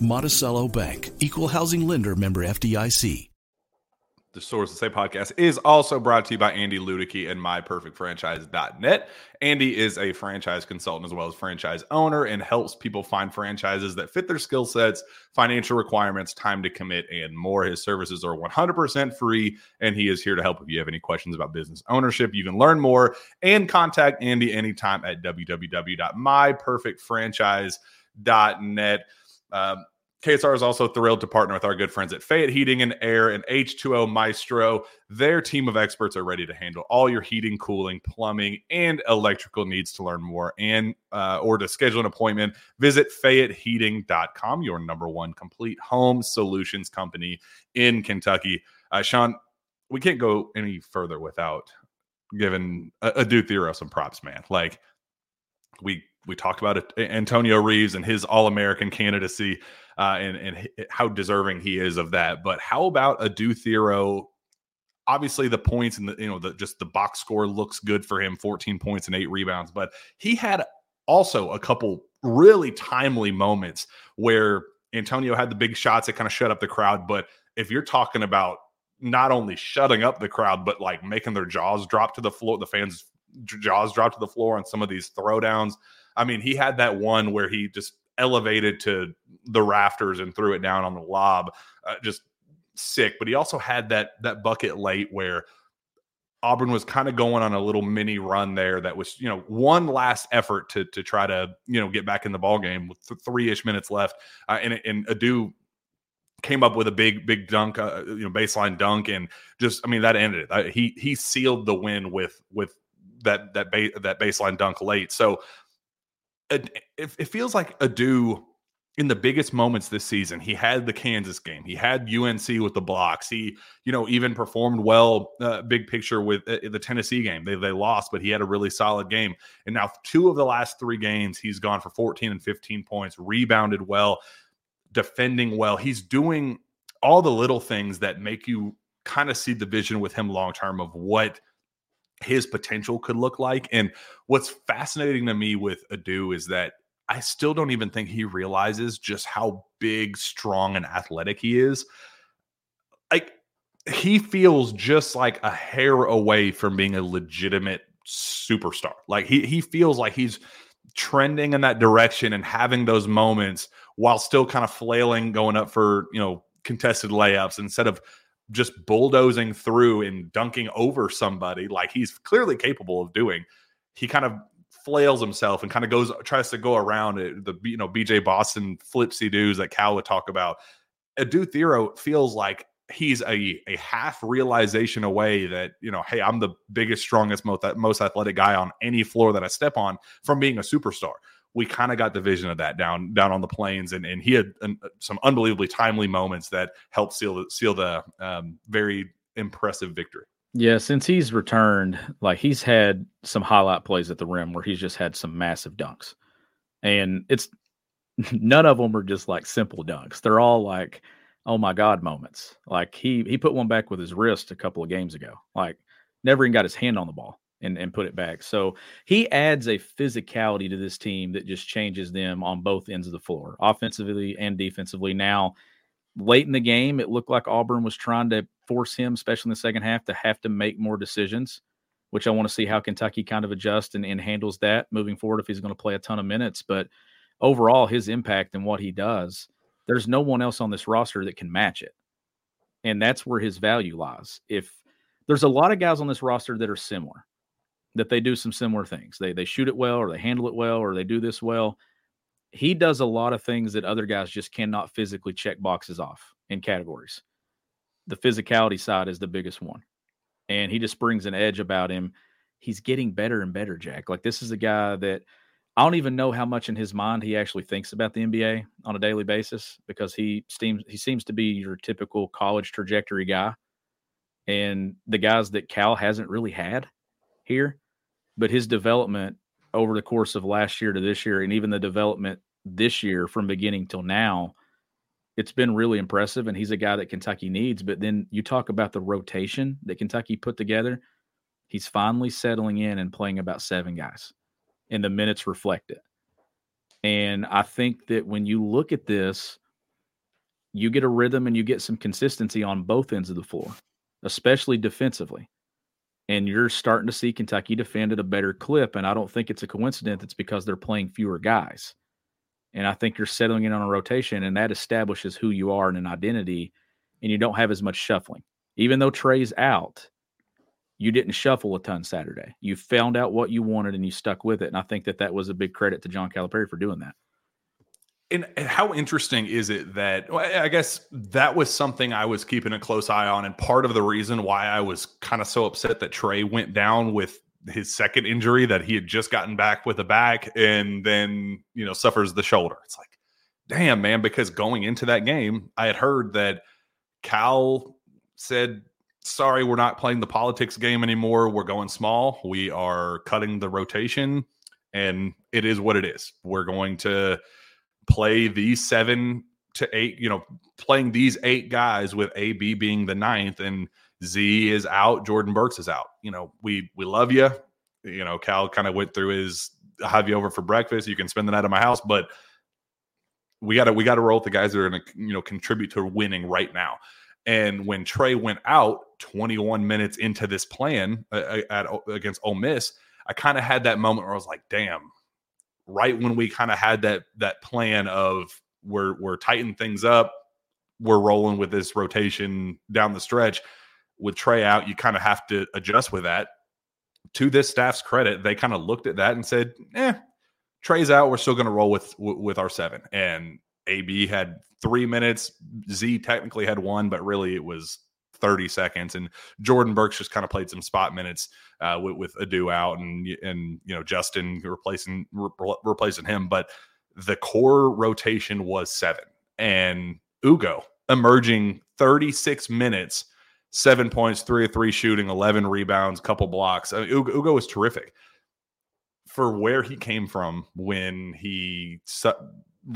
Monticello Bank, Equal Housing Lender member FDIC the Sources Say podcast is also brought to you by Andy Luedecke and MyPerfectFranchise.net. Andy is a franchise consultant as well as franchise owner and helps people find franchises that fit their skill sets, financial requirements, time to commit, and more. His services are 100% free, and he is here to help if you have any questions about business ownership. You can learn more and contact Andy anytime at www.myperfectfranchise.net. Um, KSR is also thrilled to partner with our good friends at Fayette Heating and Air and H2O Maestro. Their team of experts are ready to handle all your heating, cooling, plumbing, and electrical needs. To learn more and uh, or to schedule an appointment, visit FayetteHeating.com, your number one complete home solutions company in Kentucky. Uh, Shawn, we can't go any further without giving Adou Thiero some props, man. Like we we talked about it, Antonio Reeves and his All American candidacy uh, and and how deserving he is of that. But how about Adou Thiero? Obviously, the points and the you know the just the box score looks good for him, 14 points and eight rebounds. But he had also a couple really timely moments where Antonio had the big shots that kind of shut up the crowd. But if you're talking about not only shutting up the crowd, but like making their jaws drop to the floor, the fans' jaws drop to the floor on some of these throwdowns. I mean, he had that one where he just elevated to the rafters and threw it down on the lob. Uh, just sick. But he also had that that bucket late where Auburn was kind of going on a little mini run there that was, you know, one last effort to to try to, you know, get back in the ball game with th- three-ish minutes left. Uh, and and Adou came up with a big big dunk, uh, you know, baseline dunk and just I mean that ended it. Uh, he he sealed the win with with that that ba- that baseline dunk late. So it, it feels like Adou in the biggest moments this season. He had the Kansas game. He had UNC with the blocks. He, you know, even performed well, uh, big picture with uh, the Tennessee game. They they lost, but he had a really solid game. And now two of the last three games, he's gone for 14 and 15 points, rebounded well, defending well. He's doing all the little things that make you kind of see the vision with him long term of what his potential could look like. And what's fascinating to me with Adou is that I still don't even think he realizes just how big, strong, and athletic he is. Like he feels just like a hair away from being a legitimate superstar. Like he he feels like he's trending in that direction and having those moments while still kind of flailing going up for, you know, contested layups instead of just bulldozing through and dunking over somebody like he's clearly capable of doing. He kind of flails himself and kind of goes tries to go around it, the you know BJ Boston flipsy doos that Cal would talk about. Adou Thiero feels like he's a a half realization away that you know hey I'm the biggest strongest most most athletic guy on any floor that I step on from being a superstar we kind of got the vision of that down down on the plains, and and he had an, some unbelievably timely moments that helped seal the seal the um, very impressive victory. Yeah, since he's returned, like he's had some highlight plays at the rim where he's just had some massive dunks, and it's (laughs) none of them are just like simple dunks. They're all like, oh my god moments. Like he he put one back with his wrist a couple of games ago. Like never even got his hand on the ball and, and put it back. So he adds a physicality to this team that just changes them on both ends of the floor, offensively and defensively. Now, late in the game, it looked like Auburn was trying to force him, especially in the second half, to have to make more decisions, which I want to see how Kentucky kind of adjusts and, and handles that moving forward if he's going to play a ton of minutes. But overall, his impact and what he does, there's no one else on this roster that can match it. And that's where his value lies. If there's a lot of guys on this roster that are similar, that they do some similar things. They they shoot it well, or they handle it well, or they do this well. He does a lot of things that other guys just cannot physically check boxes off in categories. The physicality side is the biggest one, and he just brings an edge about him. He's getting better and better, Jack. Like this is a guy that I don't even know how much in his mind he actually thinks about the NBA on a daily basis because he seems he seems to be your typical college trajectory guy, and the guys that Cal hasn't really had here. But his development over the course of last year to this year, and even the development this year from beginning till now, it's been really impressive. And he's a guy that Kentucky needs. But then you talk about the rotation that Kentucky put together. He's finally settling in and playing about seven guys and the minutes reflect it. And I think that when you look at this, you get a rhythm and you get some consistency on both ends of the floor, especially defensively. And you're starting to see Kentucky defend at a better clip. And I don't think it's a coincidence. It's because they're playing fewer guys. And I think you're settling in on a rotation, and that establishes who you are in an identity. And you don't have as much shuffling. Even though Trey's out, you didn't shuffle a ton Saturday. You found out what you wanted and you stuck with it. And I think that that was a big credit to John Calipari for doing that. And, how interesting is it that I guess that was something I was keeping a close eye on, and part of the reason why I was kind of so upset that Trey went down with his second injury that he had just gotten back with a back and then you know suffers the shoulder. It's like, damn man, because going into that game, I had heard that Cal said sorry, we're not playing the politics game anymore. We're going small. We are cutting the rotation, and it is what it is. We're going to play these seven to eight, you know, playing these eight guys with AB being the ninth, and Z is out, Jordan Burks is out. You know, we we love you. You know, Cal kind of went through his have you over for breakfast. You can spend the night at my house, but we got to we got to roll with the guys that are going to you know contribute to winning right now. And when Trey went out 21 minutes into this plan uh, at, against Ole Miss, I kind of had that moment where I was like, damn, right when we kind of had that that plan of we're we're tightening things up, we're rolling with this rotation down the stretch. With Trey out, you kind of have to adjust with that. To this staff's credit, they kind of looked at that and said, "Eh, Trey's out. We're still going to roll with with our seven. And AB had three minutes. Z technically had one, but really it was 30 seconds. And Jordan Burks just kind of played some spot minutes uh, with, with Adou out and and you know Justin replacing re- replacing him. But the core rotation was seven, and Ugo emerging 36 minutes, seven points, three or three shooting, 11 rebounds, couple blocks. I mean, Ugo, Ugo was terrific for where he came from when he su-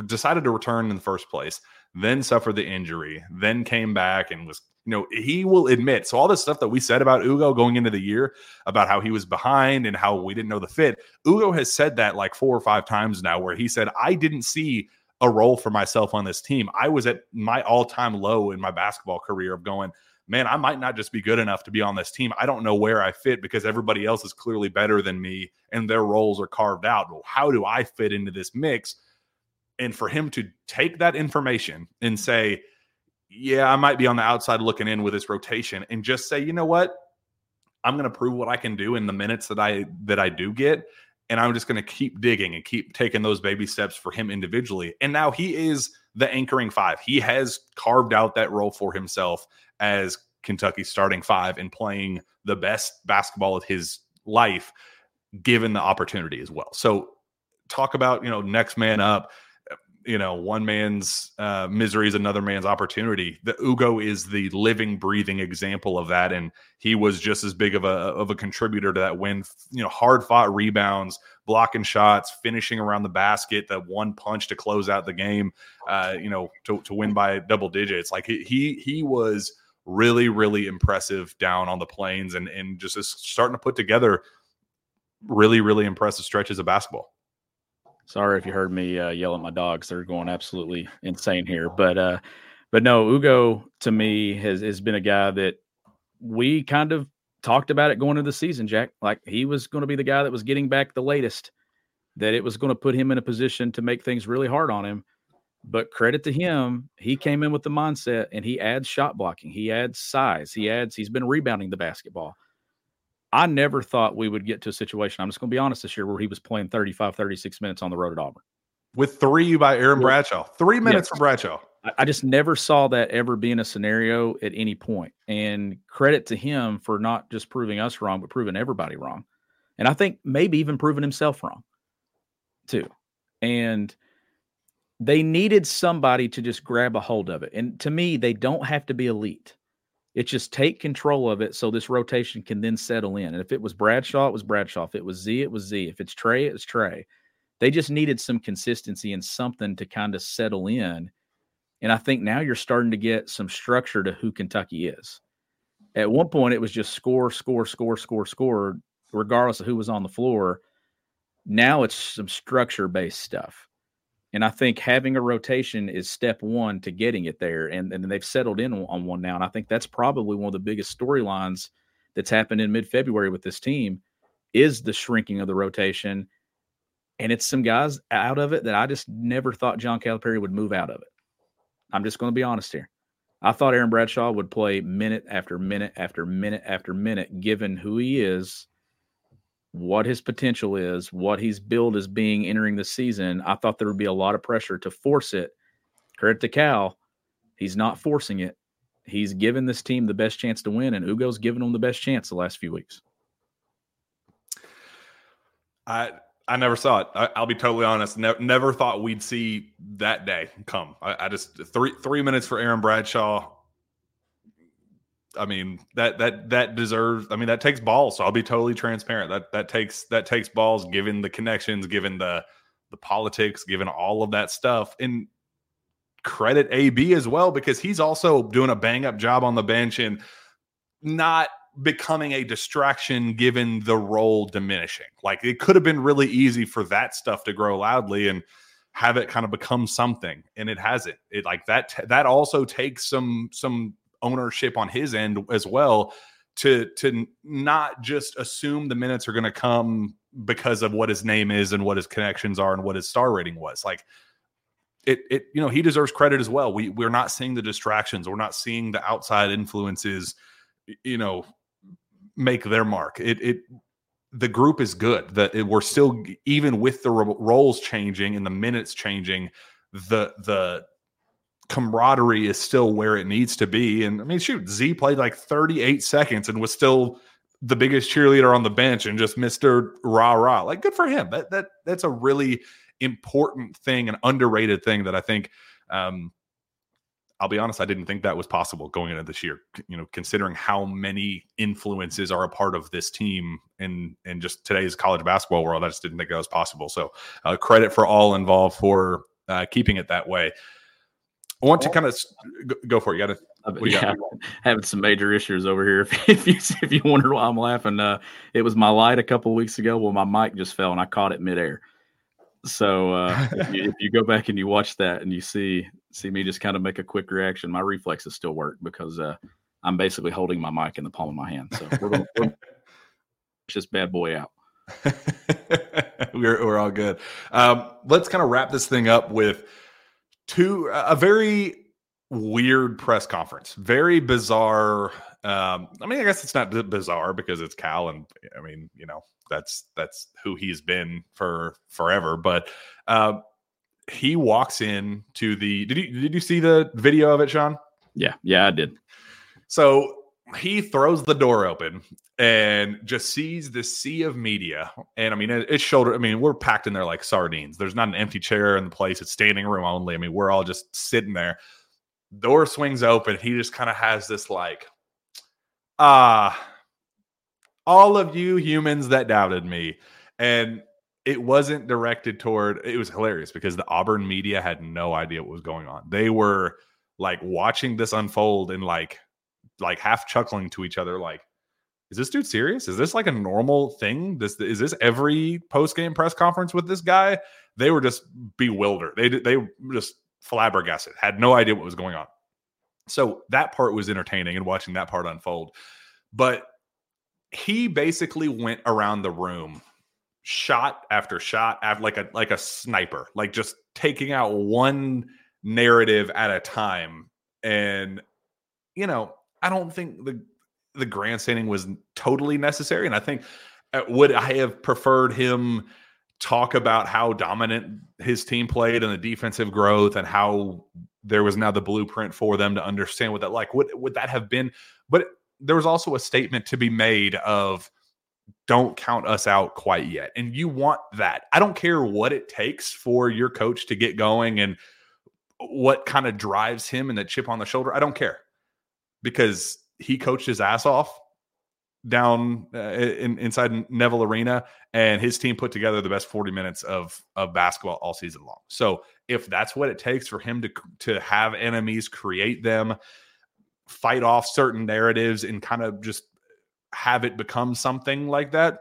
decided to return in the first place, then suffered the injury, then came back and was, you know, he will admit. So all this stuff that we said about Ugo going into the year about how he was behind and how we didn't know the fit, Ugo has said that like four or five times now, where he said, I didn't see a role for myself on this team. I was at my all time low in my basketball career of going, man, I might not just be good enough to be on this team. I don't know where I fit because everybody else is clearly better than me and their roles are carved out. How do I fit into this mix? And for him to take that information and say, yeah, I might be on the outside looking in with this rotation and just say, you know what? I'm going to prove what I can do in the minutes that I that I do get and I'm just going to keep digging and keep taking those baby steps for him individually. And now he is the anchoring five. He has carved out that role for himself as Kentucky starting five and playing the best basketball of his life given the opportunity as well. So talk about, you know, next man up you know one man's uh, misery is another man's opportunity. The Ugo is the living, breathing example of that, and he was just as big of a of a contributor to that win. You know, hard fought rebounds, blocking shots, finishing around the basket, that one punch to close out the game. Uh, you know, to to win by double digits. Like he he he was really really impressive down on the plains, and and just starting to put together really really impressive stretches of basketball. Sorry if you heard me uh, yell at my dogs; they're going absolutely insane here. But uh, but no, Ugo to me has has been a guy that we kind of talked about it going into the season, Jack. Like he was going to be the guy that was getting back the latest, that it was going to put him in a position to make things really hard on him. But credit to him, he came in with the mindset and he adds shot blocking, he adds size, he adds, he's been rebounding the basketball. I never thought we would get to a situation. I'm just going to be honest this year where he was playing 35, 36 minutes on the road at Auburn. With three by Aaron Bradshaw, three minutes Yeah. for Bradshaw. I just never saw that ever being a scenario at any point. And credit to him for not just proving us wrong, but proving everybody wrong. And I think maybe even proving himself wrong too. And they needed somebody to just grab a hold of it. And to me, they don't have to be elite. It's just take control of it so this rotation can then settle in. And if it was Bradshaw, it was Bradshaw. If it was Z, it was Z. If it's Trey, it was Trey. They just needed some consistency and something to kind of settle in. And I think now you're starting to get some structure to who Kentucky is. At one point, it was just score, score, score, score, score, regardless of who was on the floor. Now it's some structure based stuff. And I think having a rotation is step one to getting it there. And, and they've settled in on one now. And I think that's probably one of the biggest storylines that's happened in mid February with this team is the shrinking of the rotation. And it's some guys out of it that I just never thought John Calipari would move out of it. I'm just going to be honest here. I thought Aaron Bradshaw would play minute after minute after minute after minute, given who he is, what his potential is, what he's billed as being entering the season. I thought there would be a lot of pressure to force it. Credit to Cal, he's not forcing it. He's given this team the best chance to win, and Ugo's given them the best chance the last few weeks. I I never saw it. I, I'll be totally honest. Ne- never thought we'd see that day come. I, I just three three minutes for Aaron Bradshaw. I mean that that that deserves. I mean that takes balls. So I'll be totally transparent. That that takes that takes balls. Given the connections, given the the politics, given all of that stuff, and credit AB as well because he's also doing a bang up job on the bench and not becoming a distraction given the role diminishing. Like it could have been really easy for that stuff to grow loudly and have it kind of become something and it hasn't. It like that that also takes some some ownership on his end as well to to not just assume the minutes are going to come because of what his name is and what his connections are and what his star rating was. Like it it you know he deserves credit as well. We we're not seeing the distractions. We're not seeing the outside influences you know make their mark. It it the group is good. That we're still even with the roles changing and the minutes changing, the the camaraderie is still where it needs to be. And I mean, shoot, Z played like 38 seconds and was still the biggest cheerleader on the bench and just Mister Rah Rah. Like, good for him. That that that's a really important thing, an underrated thing that I think. Um, I'll be honest, I didn't think that was possible going into this year. You know, considering how many influences are a part of this team and and just today's college basketball world, I just didn't think that was possible. So, uh, credit for all involved for uh, keeping it that way. I want to kind of go for it. You got to. What do you yeah, got? (laughs) having some major issues over here. (laughs) If, you if you wonder why I'm laughing, uh, it was my light a couple of weeks ago. Well, my mic just fell and I caught it midair. So uh, if, you, if you go back and you watch that and you see see me just kind of make a quick reaction, my reflexes still work because uh, I'm basically holding my mic in the palm of my hand. So we're going to push this bad boy out. (laughs) we're we're all good. Um, let's kind of wrap this thing up with two a very weird press conference, very bizarre. Um, I mean, I guess it's not bizarre because it's Cal, and I mean, you know, that's that's who he's been for forever. But uh, he walks in to the. Did you did you see the video of it, Shawn? Yeah, yeah, I did. So he throws the door open and just sees this sea of media. And I mean, it, it's shoulder. I mean, we're packed in there like sardines. There's not an empty chair in the place. It's standing room only. I mean, we're all just sitting there. Door swings open. He just kind of has this like, ah, all of you humans that doubted me. And it wasn't directed toward, it was hilarious because the Auburn media had no idea what was going on. They were like watching this unfold and like, like half chuckling to each other, like, is this dude serious? Is this like a normal thing? This is this every post game press conference with this guy? They were just bewildered. They they just flabbergasted, had no idea what was going on. So that part was entertaining and watching that part unfold. But he basically went around the room, shot after shot, after like a like a sniper, like just taking out one narrative at a time. And, you know, I don't think the the grandstanding was totally necessary. And I think uh, would I have preferred him talk about how dominant his team played and the defensive growth and how there was now the blueprint for them to understand what that like would would that have been but there was also a statement to be made of don't count us out quite yet and you want that i don't care what it takes for your coach to get going and what kind of drives him and the chip on the shoulder i don't care because he coached his ass off down uh, in, inside Neville Arena, and his team put together the best 40 minutes of of basketball all season long. So if that's what it takes for him to to have enemies, create them, fight off certain narratives, and kind of just have it become something like that,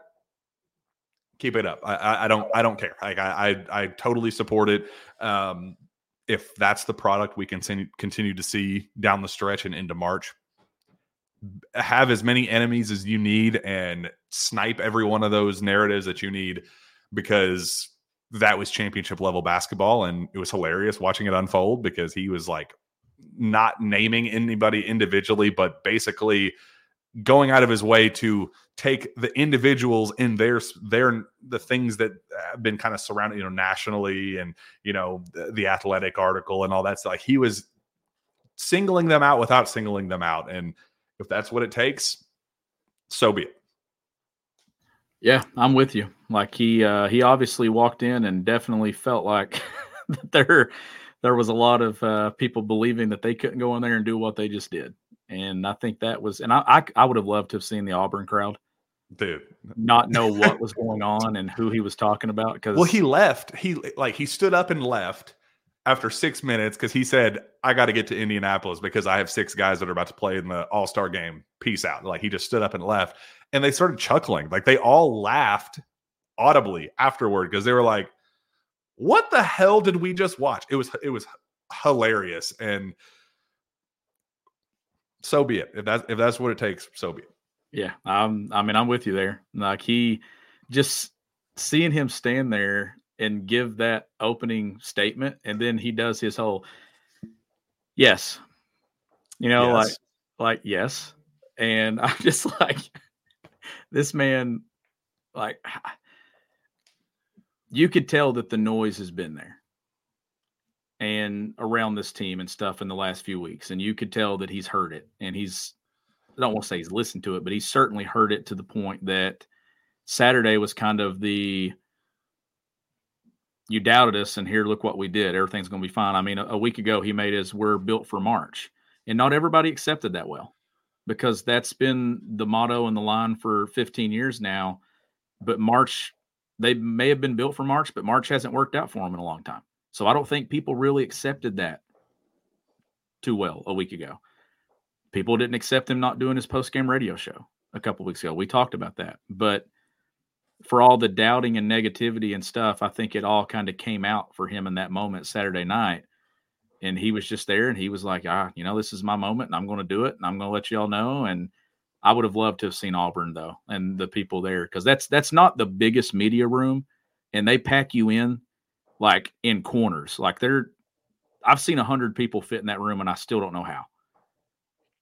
keep it up. I, I, I don't I don't care. Like I, I I totally support it. Um, if that's the product we continue continue to see down the stretch and into March, have as many enemies as you need and snipe every one of those narratives that you need because that was championship level basketball and it was hilarious watching it unfold because he was like not naming anybody individually but basically going out of his way to take the individuals in their their the things that have been kind of surrounded you know nationally and you know the, the athletic article and all that stuff like he was singling them out without singling them out and if that's what it takes, so be it. Yeah, I'm with you. Like he uh he obviously walked in and definitely felt like (laughs) there there was a lot of uh people believing that they couldn't go in there and do what they just did. And I think that was and I I, I would have loved to have seen the Auburn crowd dude not know what was going on and who he was talking about because well he left he like he stood up and left after six minutes because he said, I got to get to Indianapolis because I have six guys that are about to play in the All Star game. Peace out. Like he just stood up and left. And they started chuckling. Like they all laughed audibly afterward because they were like, what the hell did we just watch? It was it was hilarious. And so be it. If that's if that's what it takes, so be it. Yeah. I'm. I mean, I'm with you there. Like he just seeing him stand there and give that opening statement and then he does his whole yes you know yes. like like yes and (laughs) i'm just like this man like (sighs) you could tell that the noise has been there and around this team and stuff in the last few weeks and you could tell that he's heard it and he's i don't want to say he's listened to it but he's certainly heard it to the point that saturday was kind of the you doubted us, and here, look what we did. Everything's going to be fine. I mean, a, a week ago, he made his "We're built for March," and not everybody accepted that well because that's been the motto and the line for 15 years now. But March, they may have been built for March, but March hasn't worked out for them in a long time. So I don't think people really accepted that too well a week ago. People didn't accept him not doing his post game radio show a couple weeks ago. We talked about that, but for all the doubting and negativity and stuff, I think it all kind of came out for him in that moment Saturday night. And he was just there and he was like, ah, you know, this is my moment and I'm going to do it and I'm going to let you all know. And I would have loved to have seen Auburn though and the people there because that's that's not the biggest media room and they pack you in like in corners. Like they're I've seen a hundred people fit in that room and I still don't know how.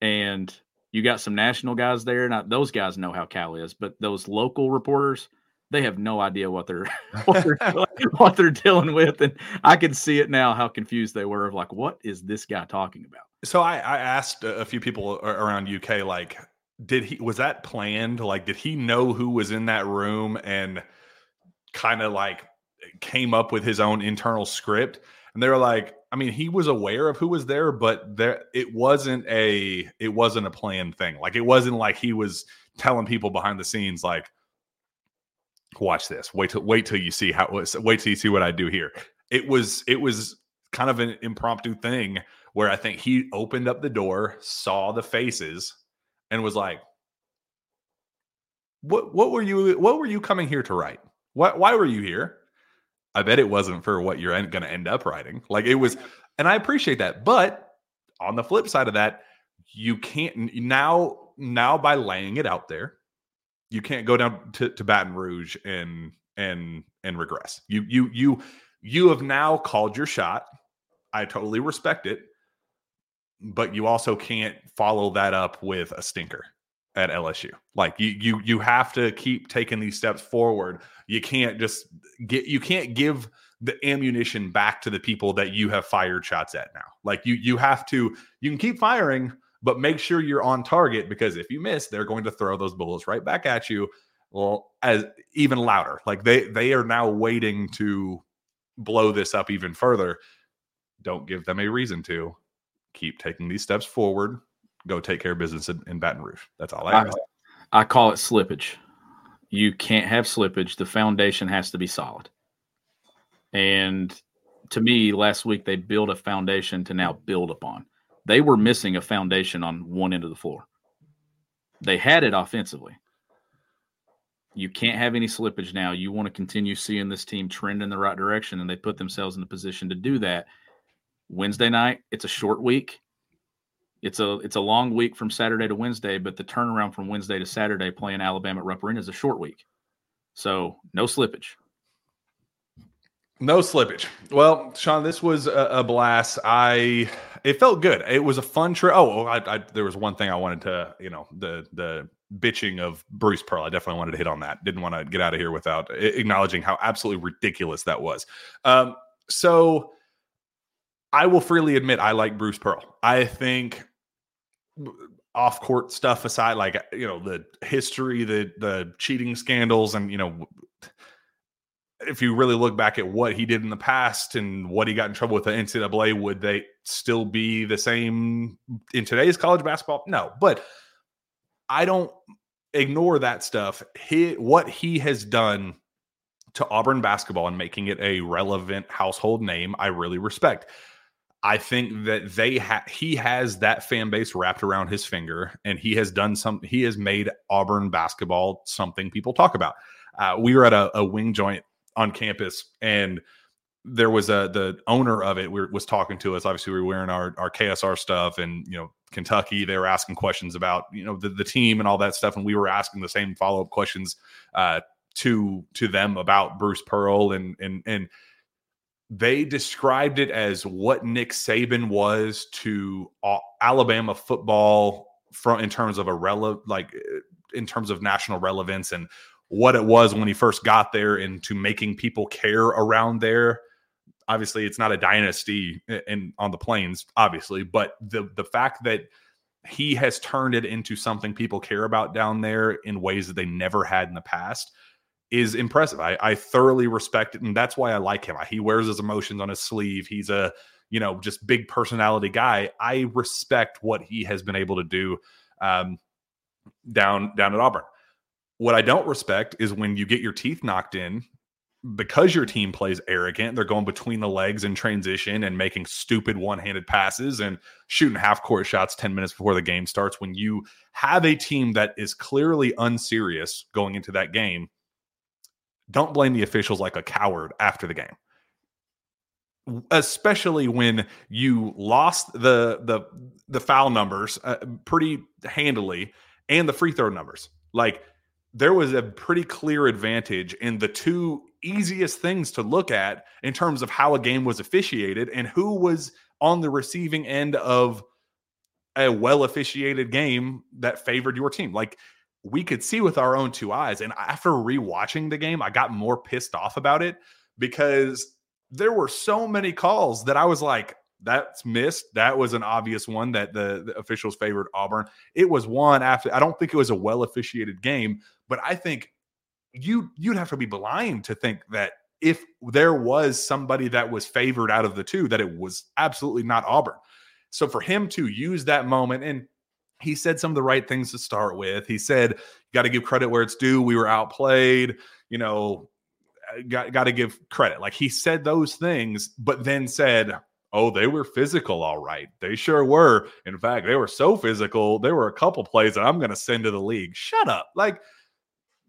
And you got some national guys there. and those guys know how Cal is, but those local reporters, they have no idea what they're (laughs) what they're, (laughs) (laughs) what they're dealing with, and I can see it now how confused they were of like, what is this guy talking about? So I, I asked a few people around UK, like, did he was that planned? Like, did he know who was in that room and kind of like came up with his own internal script? And they were like, I mean, he was aware of who was there, but there it wasn't a it wasn't a planned thing. Like, it wasn't like he was telling people behind the scenes, like watch this. Wait till wait till you see how wait till you see what I do here. It was it was kind of an impromptu thing where I think he opened up the door, saw the faces, and was like, "What what were you what were you coming here to write? What why were you here?" I bet it wasn't for what you're going to end up writing. Like it was, and I appreciate that. But on the flip side of that, you can't now now by laying it out there you can't go down to, to Baton Rouge and and and regress. You you you you have now called your shot. I totally respect it. But you also can't follow that up with a stinker at LSU. Like you you you have to keep taking these steps forward. You can't just get you can't give the ammunition back to the people that you have fired shots at now. Like you you have to you can keep firing, but make sure you're on target because if you miss, they're going to throw those bullets right back at you. Well, as even louder. Like they they are now waiting to blow this up even further. Don't give them a reason to. Keep taking these steps forward. Go take care of business in, in Baton Rouge. That's all I, I, I call it slippage. You can't have slippage. The foundation has to be solid. And to me, last week they built a foundation to now build upon. They were missing a foundation on one end of the floor. They had it offensively. You can't have any slippage now. You want to continue seeing this team trend in the right direction, and they put themselves in a position to do that. Wednesday night, it's a short week. It's a it's a long week from Saturday to Wednesday, but the turnaround from Wednesday to Saturday playing Alabama at Rupp Arena is a short week. So no slippage. No slippage. Well, Shawn, this was a, a, blast. I it felt good. It was a fun trip. Oh, I, I, there was one thing I wanted to, you know, the the bitching of Bruce Pearl. I definitely wanted to hit on that. Didn't want to get out of here without acknowledging how absolutely ridiculous that was. Um, so I will freely admit I like Bruce Pearl. I think off court stuff aside, like you know the history, the the cheating scandals, and you know if you really look back at what he did in the past and what he got in trouble with the NCAA, would they still be the same in today's college basketball? No, but I don't ignore that stuff. He, what he has done to Auburn basketball and making it a relevant household name, I really respect. I think that they ha- he has that fan base wrapped around his finger, and he has done some. He has made Auburn basketball something people talk about. Uh, we were at a, a wing joint on campus and there was a the owner of it We was talking to us. Obviously, we were wearing our our KSR stuff, and you know Kentucky. They were asking questions about you know the, the team and all that stuff, and we were asking the same follow up questions uh, to to them about Bruce Pearl, and and and they described it as what Nick Saban was to Alabama football from in terms of a rele- like eh, in terms of national relevance and what it was when he first got there into making people care around there. Obviously, it's not a dynasty eh, in on the plains, obviously, but the the fact that he has turned it into something people care about down there in ways that they never had in the past is impressive. I, I thoroughly respect it, and that's why I like him. He wears his emotions on his sleeve. He's a you know just big personality guy. I respect what he has been able to do um, down down at Auburn. What I don't respect is when you get your teeth knocked in because your team plays arrogant. They're going between the legs in transition and making stupid one handed passes and shooting half court shots 10 minutes before the game starts. When you have a team that is clearly unserious going into that game, don't blame the officials like a coward after the game especially when you lost the the the foul numbers uh, pretty handily and the free throw numbers like there was a pretty clear advantage in the two easiest things to look at in terms of how a game was officiated and who was on the receiving end of a well officiated game that favored your team. Like we could see with our own two eyes. And after rewatching the game, I got more pissed off about it because there were so many calls that I was like, that's missed. That was an obvious one that the, the, officials favored Auburn. It was one after. I don't think it was a well officiated game, but I think you you'd have to be blind to think that if there was somebody that was favored out of the two, that it was absolutely not Auburn. So for him to use that moment and he said some of the right things to start with. He said, "You got to give credit where it's due. We were outplayed. You know, uh, got got to give credit." Like he said those things, but then said, Oh, they were physical, all right. They sure were. In fact, they were so physical. There were a couple plays that I'm going to send to the league. Shut up. Like,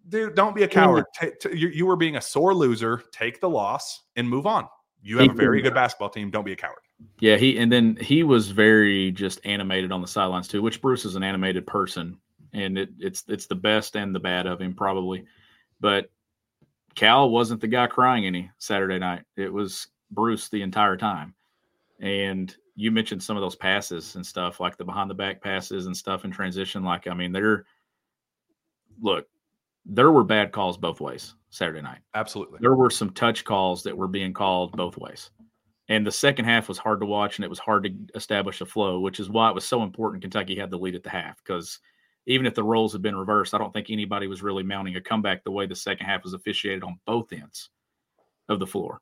dude, don't be a coward. T- t- you, you were being a sore loser. Take the loss and move on. You have a very good basketball team. Don't be a coward. Yeah, he and then he was very just animated on the sidelines too, which Bruce is an animated person, and it, it's it's the best and the bad of him probably. But Cal wasn't the guy crying any Saturday night. It was Bruce the entire time And you mentioned some of those passes and stuff, like the behind the back passes and stuff in transition. Like, I mean, they're look, there were bad calls both ways Saturday night. Absolutely. There were some touch calls that were being called both ways. And the second half was hard to watch and it was hard to establish a flow, which is why it was so important Kentucky had the lead at the half. Because even if the roles had been reversed, I don't think anybody was really mounting a comeback the way the second half was officiated on both ends of the floor.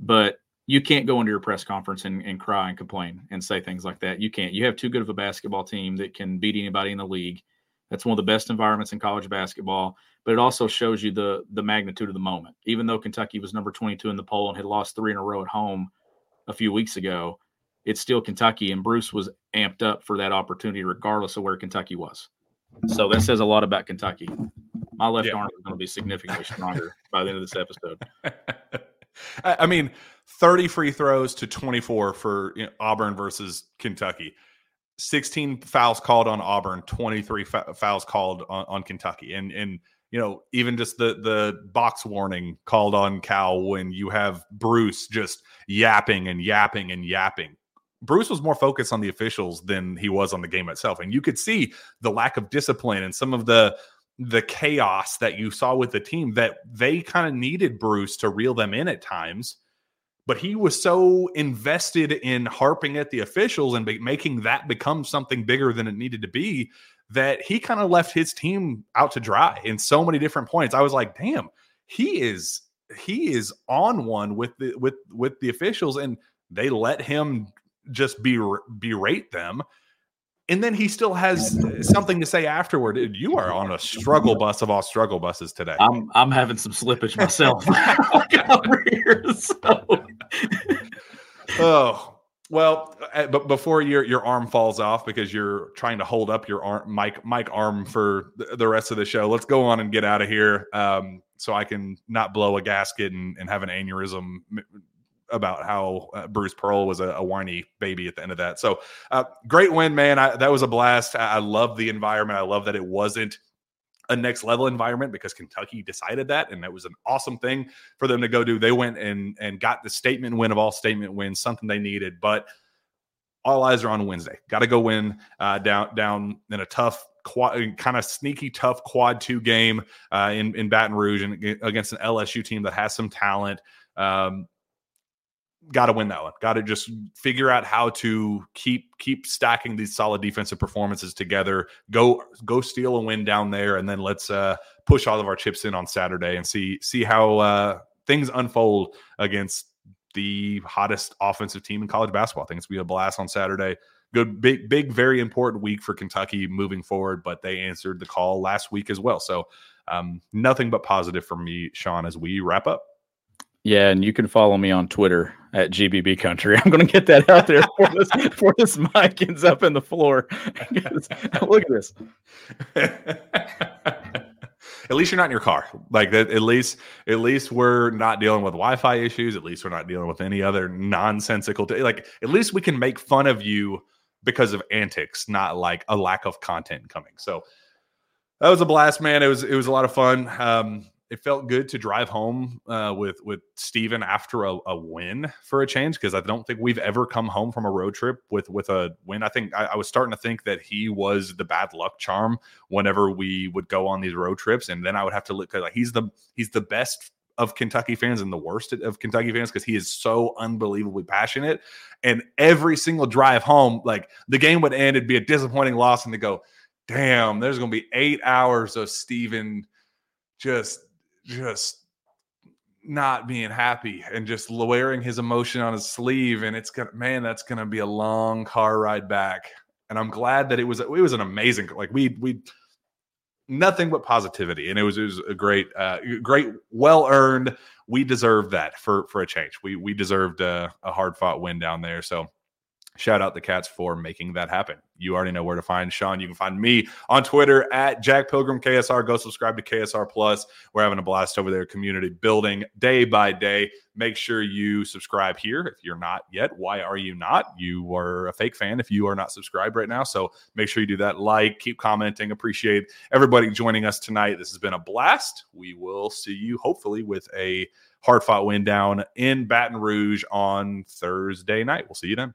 But you can't go into your press conference and, and cry and complain and say things like that. You can't. You have too good of a basketball team that can beat anybody in the league. That's one of the best environments in college basketball, but it also shows you the the magnitude of the moment. Even though Kentucky was number 22 in the poll and had lost three in a row at home a few weeks ago, it's still Kentucky, and Bruce was amped up for that opportunity, regardless of where Kentucky was. So that says a lot about Kentucky. My left Yeah. arm is going to be significantly stronger by the end of this episode. (laughs) I mean, 30 free throws to 24 for you know, Auburn versus Kentucky. 16 fouls called on Auburn, 23 fa- fouls called on, on Kentucky. And and you know, even just the the box warning called on Cal when you have Bruce just yapping and yapping and yapping. Bruce was more focused on the officials than he was on the game itself. And you could see the lack of discipline and some of the the chaos that you saw with the team that they kind of needed Bruce to reel them in at times. But he was so invested in harping at the officials and be- making that become something bigger than it needed to be that he kind of left his team out to dry in so many different points. I was like, damn, he is he is on one with the with with the officials, and they let him just be berate them and then he still has something to say afterward. Dude, You are on a struggle bus of all struggle buses today. I'm I'm having some slippage myself (laughs) here. So. (laughs) (laughs) oh well, uh, but before your your arm falls off because you're trying to hold up your arm, Mike Mike arm for the- the rest of the show. Let's go on and get out of here, um, so I can not blow a gasket and, and have an aneurysm about how uh, Bruce Pearl was a, a whiny baby at the end of that. So uh, great win, man. I, that was a blast. I, I love the environment. I love that it wasn't a next level environment because Kentucky decided that, and that was an awesome thing for them to go do. They went and and got the statement win of all statement wins, something they needed. But all eyes are on Wednesday. Got to go win uh, down down in a tough. Quad, kind of sneaky, tough quad two game uh, in in Baton Rouge and against an LSU team that has some talent. Um, got to win that one. Got to just figure out how to keep keep stacking these solid defensive performances together. Go go steal a win down there, and then let's uh, push all of our chips in on Saturday and see see how uh, things unfold against the hottest offensive team in college basketball. I think it's gonna be a blast on Saturday. Good, big, big, very important week for Kentucky moving forward. But they answered the call last week as well. So um, nothing but positive for me, Shawn, as we wrap up. Yeah, and you can follow me on Twitter at GBB Country. (laughs) I'm going to get that out there before this, (laughs) before this mic ends up in the floor. (laughs) Look at this. at least you're not in your car. Like that. At least, at least we're not dealing with Wi-Fi issues. At least we're not dealing with any other nonsensical. T- like at least we can make fun of you because of antics, not like a lack of content coming. So that was a blast, man. It was it was a lot of fun. Um, it felt good to drive home uh, with with Steven after a, a win for a change because I don't think we've ever come home from a road trip with with a win. I think I, I, was starting to think that he was the bad luck charm whenever we would go on these road trips, and then I would have to look like he's the he's the best of Kentucky fans and the worst of Kentucky fans because he is so unbelievably passionate. And every single drive home, like the game would end, it'd be a disappointing loss, and they go, "Damn, there's going to be eight hours of Steven just." Just not being happy and just wearing his emotion on his sleeve and it's gonna man that's gonna be a long car ride back. And i'm glad that it was it was an amazing like we we nothing but positivity and it was it was a great uh great well earned we deserved that for for a change. We we deserved a, a hard fought win down there. So shout out the cats for making that happen. You already know where to find shawn. You can find me on twitter at jack pilgrim ksr go subscribe to ksr plus. We're having a blast over there community building day by day. Make sure you subscribe here. If you're not yet why are you not? You are a fake fan if you are not subscribed right now. So make sure you do that. Like keep commenting. Appreciate everybody joining us tonight. This has been a blast. We will see you hopefully with a hard fought win down in Baton Rouge on Thursday night. We'll see you then.